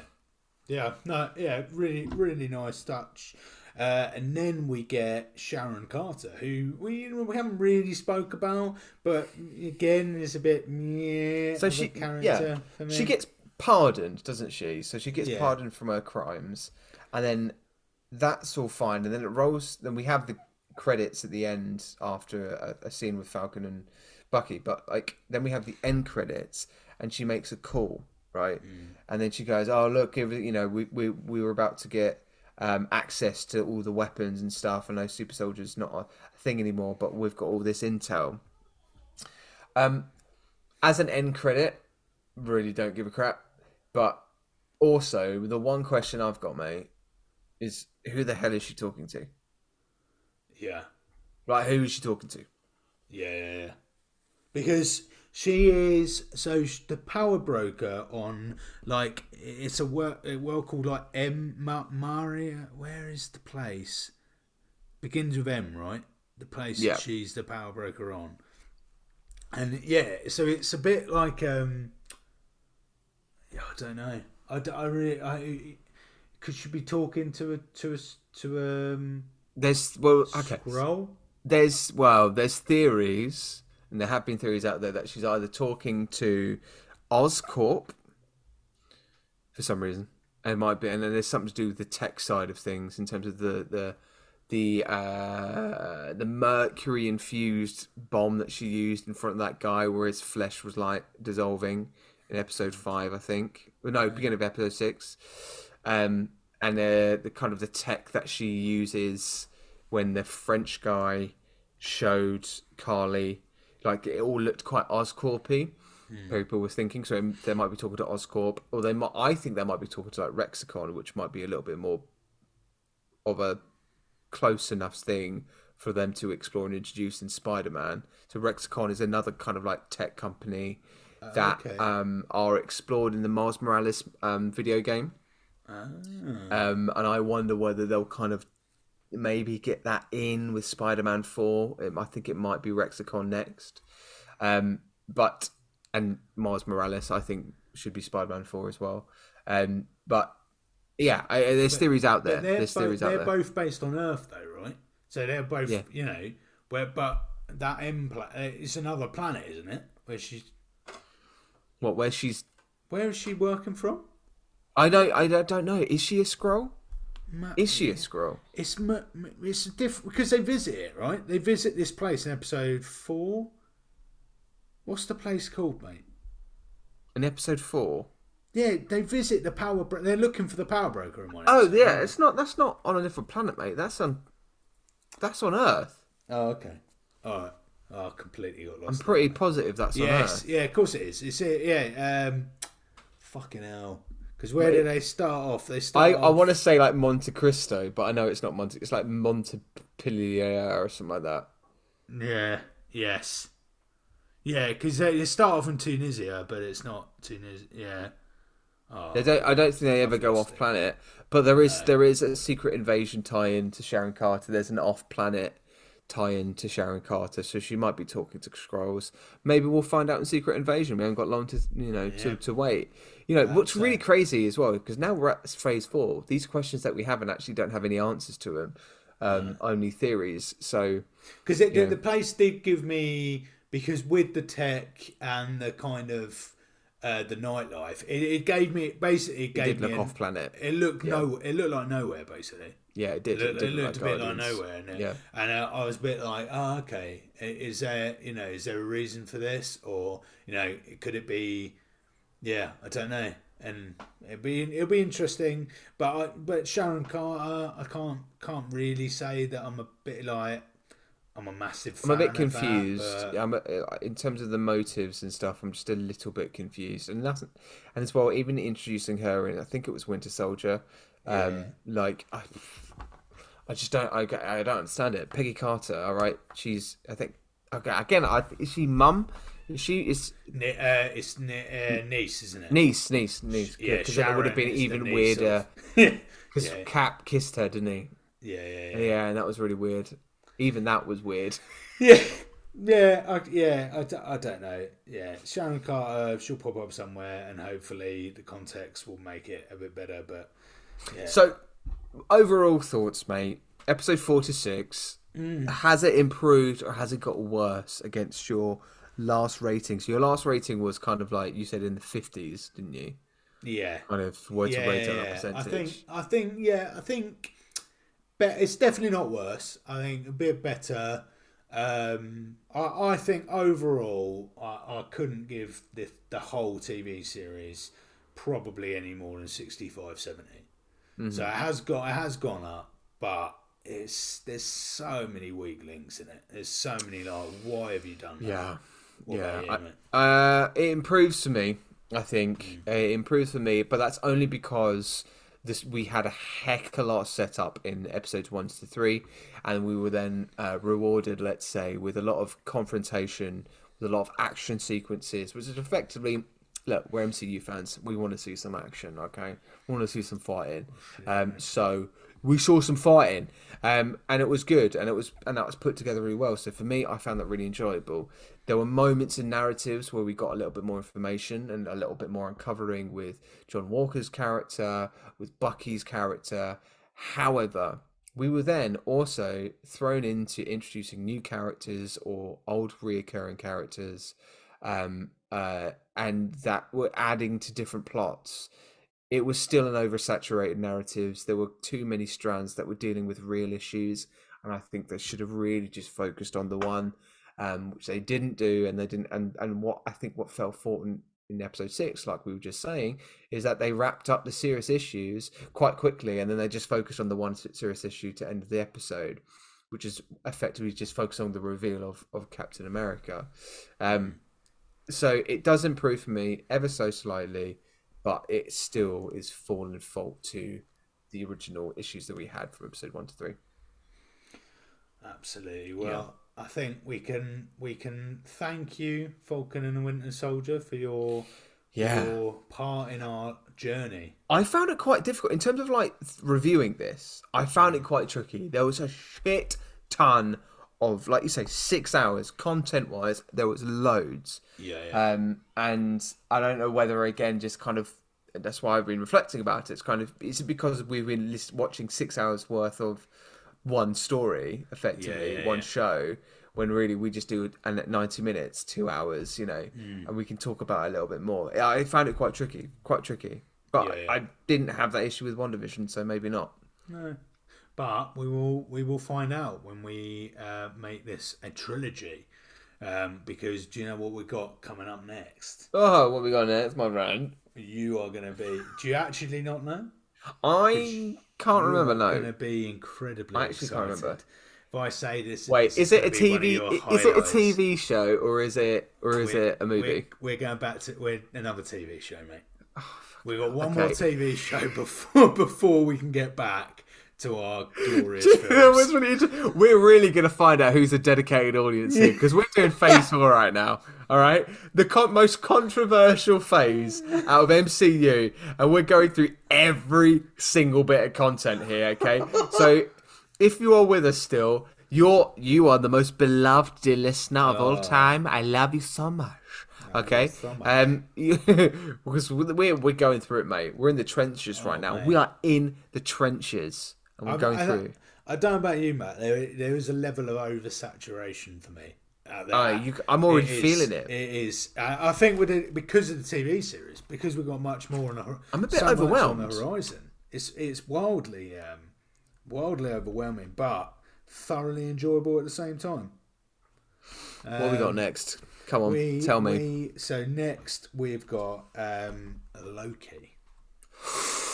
yeah. No, yeah, really, really nice touch. Uh, and then we get Sharon Carter, who we we haven't really spoke about, but again is a bit yeah. So she, yeah, for me. she gets pardoned, doesn't she? So she gets Yeah. pardoned from her crimes, and then that's all fine. And then it rolls. Then we have the credits at the end after a, a scene with Falcon and Bucky. But like, then we have the end credits, and she makes a call, right? And then she goes, "Oh, look, you know, we we we were about to get." Um, access to all the weapons and stuff. I know super soldiers not a thing anymore, but we've got all this intel. Um, as an end credit, really don't give a crap. But also, the one question I've got, mate, is who the hell is she talking to? yeah. Like, who is she talking to? Yeah. Because she is so the power broker on like it's a world, a world called like M Ma- Maria. Where is the place? Begins with M, right? The place Yeah. that she's the power broker on. And yeah, so it's a bit like um. Yeah, I don't know. I, I really I could she be talking to a to a to um There's well, okay. Skrull? There's well, there's theories, and there have been theories out there that she's either talking to Oscorp for some reason. It might be, and then there's something to do with the tech side of things in terms of the the the uh, the mercury infused bomb that she used in front of that guy, where his flesh was like dissolving in episode five, I think. Well, no, beginning of episode six. Um, and uh, the kind of the tech that she uses when the French guy showed Karli, like it all looked quite Oscorpy. People were thinking so they might be talking to Oscorp, or they might. I think they might be talking to like Rexicon, which might be a little bit more of a close enough thing for them to explore and introduce in Spider-Man. So Rexicon is another kind of like tech company that okay. um, are explored in the Miles Morales um, video game. Um, and I wonder whether they'll kind of maybe get that in with Spider-Man Four. Um, I think it might be Rexicon next. Um, but and Miles Morales, I think should be Spider-Man Four as well. Um, but yeah, I, I- there's theories out there. They're, There's both, theories out they're there. both based on Earth, though, right? So they're both, Yeah. you know, where but that M planet, it's another planet, isn't it? Where she's What? Where she's? where is she working from? I don't. I don't know. Is she a Skrull? Ma- Is she a Skrull? It's it's different because they visit it, right? They visit this place in episode four. What's the place called, mate? In episode four. Yeah, they visit the power. Bro- they're looking for the power broker in one. Oh episode, yeah, aren't it's not. That's not on a different planet, mate. That's on. That's on Earth. Oh, okay. All right. Oh, I completely got lost. I'm pretty positive that's on Yes, Earth. yeah, of course it is. It's yeah. Um, fucking hell. Because where do they start off? They I, start. I want to say like Monte Cristo, but I know it's not Monte. It's like Montpellier or something like that. Yeah. Yes. Yeah, because they, they start off in Tunisia, but it's not Tunisia. Yeah. Oh, They don't, I don't think they ever go off planet, but there is there is a secret invasion tie-in to Sharon Carter. There's an off-planet tie-in to Sharon Carter, so she might be talking to Skrulls. Maybe we'll find out in Secret Invasion. We haven't got long to you know to, to wait. You know what's really crazy as well because now we're at phase four. These questions that we haven't actually don't have any answers to them, um, only theories. So Because the, the place did give me because with the tech and the kind of uh, the nightlife, it, it gave me basically it it gave did me look an- off-planet. It looked no, it looked like nowhere basically. Yeah, it did. It, it look looked a bit like nowhere, and, Yeah. and uh, I was a bit like, oh, okay, is there, you know, is there a reason for this, or you know, could it be, yeah, I don't know, and it'd be it'll be interesting, but I, but Sharon Carter, I can't can't really say that I'm a bit like, I'm a massive. I'm a bit of that, confused. but- I'm a, in terms of the motives and stuff. I'm just a little bit confused, and that's and as well, even introducing her in, I think it was Winter Soldier. Um, like I, I just don't. I, I don't understand it. Peggy Carter. All right, she's. I think. Okay, again, I is she mum? She is Ne- uh, it's ne- uh, niece, isn't it? niece, niece, niece. Yeah, because it would have been even weirder. of- *laughs* yeah, Because Cap kissed her, didn't he? yeah, yeah. Yeah, and that was really weird. Even that was weird. *laughs* Yeah, yeah, I, yeah. I, d- I don't know. Yeah, Sharon Carter, she'll pop up somewhere, and hopefully the context will make it a bit better. But So, overall thoughts, mate. Episode four to six. Mm. Has it improved or has it got worse against your last rating? So your last rating was kind of like you said in the fifties, didn't you? yeah, Kind of word to yeah, rate yeah, yeah. percentage. I think, I think, yeah, I think. It's definitely not worse. I think a bit better. Um, I, I think overall, I, I couldn't give the the whole TV series probably any more than 65, 70. Mm-hmm. So it has got it has gone up, but it's there's so many weak links in it. There's so many like, why have you done that? Yeah, What yeah. you, I- uh, it improves for me. I think Mm. it improves for me, but that's only because this we had a heck of a lot set up in episodes one to three, and we were then uh, rewarded, let's say, with a lot of confrontation, with a lot of action sequences, which is effectively. Look, we're MCU fans. We want to see some action, okay? We want to see some fighting. Um, so we saw some fighting, um, and it was good, and it was and that was put together really well. So for me, I found that really enjoyable. There were moments in narratives where we got a little bit more information and a little bit more uncovering with John Walker's character, with Bucky's character. However, we were then also thrown into introducing new characters or old reoccurring characters, um, uh, and that were adding to different plots it was still an oversaturated narratives. There were too many strands that were dealing with real issues, and I think they should have really just focused on the one, um, which they didn't do, and they didn't. And and what I think what fell short in, in episode six, like we were just saying, is that they wrapped up the serious issues quite quickly, and then they just focused on the one serious issue to end the episode, which is effectively just focus on the reveal of of Captain America. Um, so it does improve for me ever so slightly, but it still is falling fault to the original issues that we had from episode one to three. Absolutely. Well, I think we can we can thank you, Falcon and the Winter Soldier, for your Yeah. your part in our journey. I found it quite difficult in terms of like reviewing this. I found it mm. quite tricky. There was a shit ton of, like you say, six hours content wise. There was loads, Yeah, yeah. um, and I don't know whether again just kind of that's why I've been reflecting about it. It's kind of is it because we've been watching six hours worth of one story, effectively Yeah, yeah, one show. When really we just do an at ninety minutes, two hours, you know, Mm. and we can talk about it a little bit more. I found it quite tricky, quite tricky. But yeah. I didn't have that issue with WandaVision, so maybe not. No. But we will we will find out when we uh, make this a trilogy. Um, because do you know what we've got coming up next? Oh, what we got next, my friend? You are going to be. Do you actually not know? I can't remember. No, going to be incredibly. I actually can't remember. If I say this, Wait, this is it a gonna be one of TV? Is it a. TV show or is it or is We're- it a movie? We're, we're going back to we're another TV show, mate. We've got one okay. more TV show *laughs* before before we can get back to our glorious *laughs* films. *laughs* really we're really going to find out who's a dedicated audience here because we're doing phase four right now. All right, the con- most controversial phase out of MCU, and we're going through every single bit of content here. Okay, so if you are with us still, you're you are the most beloved dear listener of all time. I love you so much. Okay, so much. um, *laughs* because we're we're going through it, mate. We're in the trenches right now. We are in the trenches, and we're I'm- going I, through. I don't know about you, Matt. There, there is a level of oversaturation for me. Oh, you- I'm already is- feeling it. It is. I, I think with it because of the TV series, because we've got much more on The, I'm a bit so overwhelmed. on the horizon. It's it's wildly, um, wildly overwhelming, but thoroughly enjoyable at the same time. What we got next? Come on, Um, We, tell me. we- so next we've got um, Loki. *sighs* *sighs*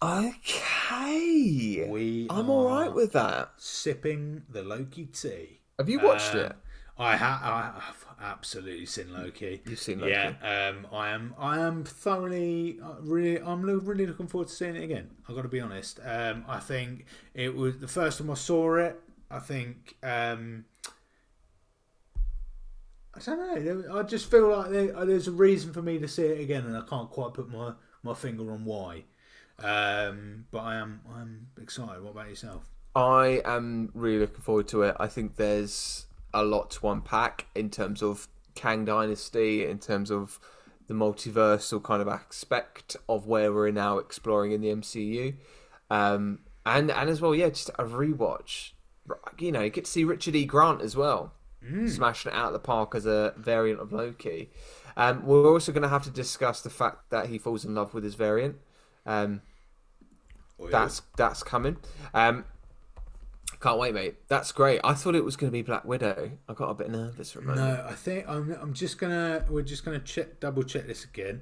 Okay, We I'm all right with that. sipping the Loki tea. Have you watched Um, it? I, ha- I have absolutely seen Loki. You've seen Loki. Yeah, um, I am. I am thoroughly, uh, really. I'm really looking forward to seeing it again. I've got to be honest. Um, I think it was the first time I saw it. I think. Um, I don't know. I just feel like uh, there's a reason for me to see it again, and I can't quite put my, my finger on why. Um, but I am. I'm excited. What about yourself? I am really looking forward to it. I think there's a lot to unpack in terms of Kang Dynasty, in terms of the multiversal kind of aspect of where we're now exploring in the MCU, um, and and as well, yeah, just a rewatch. You know, you get to see Richard E. Grant as well, smashing it out of the park as a variant of Loki. Um, we're also going to have to discuss the fact that he falls in love with his variant. Um, that's that's coming. Um, can't wait, mate. That's great. I thought it was going to be Black Widow. I got a bit nervous for a moment. No, I think I'm. I'm just gonna. We're just gonna check, double check this again.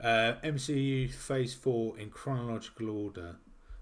Uh, MCU Phase Four in chronological order.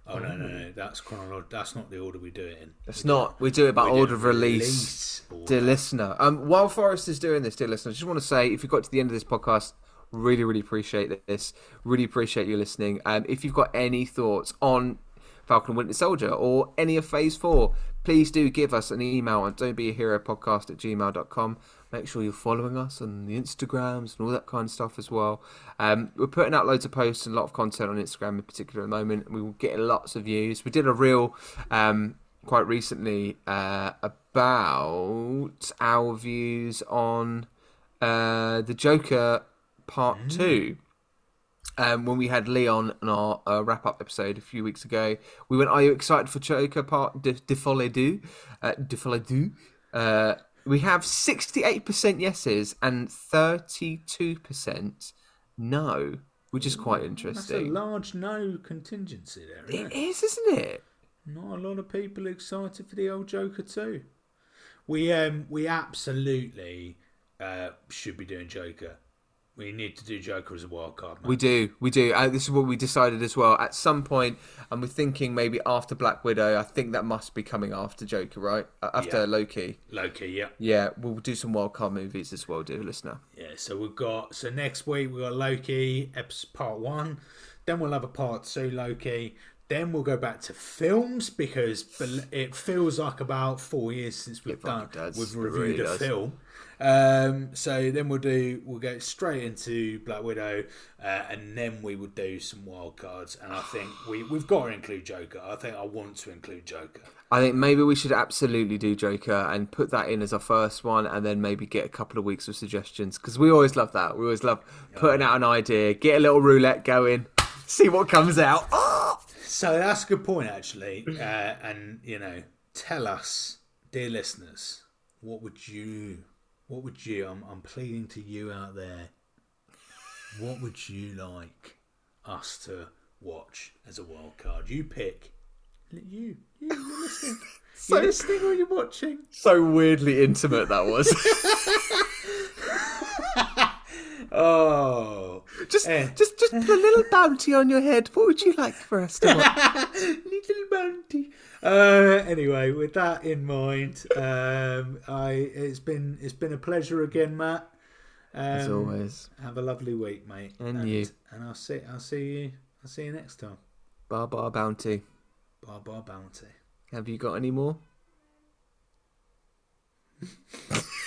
Oh no, no, no. That's chronological. That's not the order we do it in. It's not. We do it by order of release, release order. dear listener. Um, while Forest is doing this, dear listener, I just want to say, if you got to the end of this podcast, really, really appreciate this. Really appreciate you listening. Um, if you've got any thoughts on Falcon Winter Soldier or any of Phase 4, please do give us an email on don't be a hero podcast at gmail.com. Make sure you're following us on the Instagrams and all that kind of stuff as well. Um, we're putting out loads of posts and a lot of content on Instagram in particular at the moment. We will get lots of views. We did a reel um, quite recently uh, about our views on uh, the Joker Part 2 um, when we had Leon on our uh, wrap up episode a few weeks ago. We went, Are you excited for Joker Part de, de Folie Du? Uh, de Folie Du? Uh, we have 68% yeses and 32% no, which is quite interesting. That's a large no contingency there. Isn't It it? is, isn't it? Not a lot of people excited for the old Joker too. We um we absolutely uh, should be doing Joker. We need to do Joker as a wild card. Man. We do, we do. Uh, this is what we decided as well. At some point, and we're thinking maybe after Black Widow. I think that must be coming after Joker, right? Uh, after Yeah. Loki. Loki, yeah. Yeah, we'll do some wild card movies as well, dear listener. Yeah, so we've got so next week we've got Loki, episode part one. Then we'll have a part two Loki. Then we'll go back to films because it feels like about four years since we've done does. we've reviewed really a does. film. Um, so then we'll do we'll go straight into Black Widow, uh, and then we will do some wild cards. And I think we we've got to include Joker. I think I want to include Joker. I think maybe we should absolutely do Joker and put that in as our first one, and then maybe get a couple of weeks of suggestions because we always love that. We always love putting out an idea, get a little roulette going, *laughs* see what comes out. Ah! *gasps* So that's a good point, actually. Uh, and you know, tell us, dear listeners, what would you, what would you? I'm, I'm pleading to you out there. What would you like us to watch as a wild card? You pick. You, you, you're listening. *laughs* You're listening or you're watching. So weirdly intimate that was. *laughs* Oh, just, Eh. just, just put a little bounty on your head. What would you like for us to watch? *laughs* little bounty. Uh, anyway, with that in mind, um, I it's been it's been a pleasure again, Matt. Um, As always, Have a lovely week, mate. And you. And I'll see I'll see you I'll see you next time. bar bar bounty. Bar bar bounty. Have you got any more? *laughs*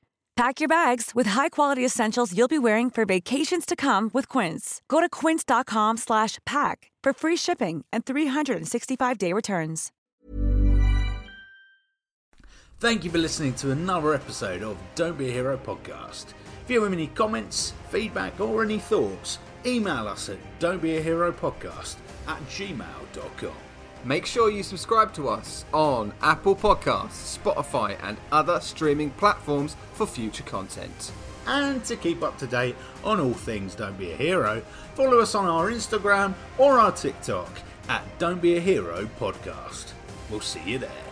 Pack your bags with high-quality essentials you'll be wearing for vacations to come with Quince. Go to quince.com slash pack for free shipping and 365-day returns. Thank you for listening to another episode of Don't Be a Hero podcast. If you have any comments, feedback, or any thoughts, email us at don'tbeaheropodcast at gmail.com. Make sure you subscribe to us on Apple Podcasts, Spotify, and other streaming platforms for future content. And to keep up to date on all things Don't Be a Hero, follow us on our Instagram or our TikTok at Don't Be a Hero podcast. We'll see you there.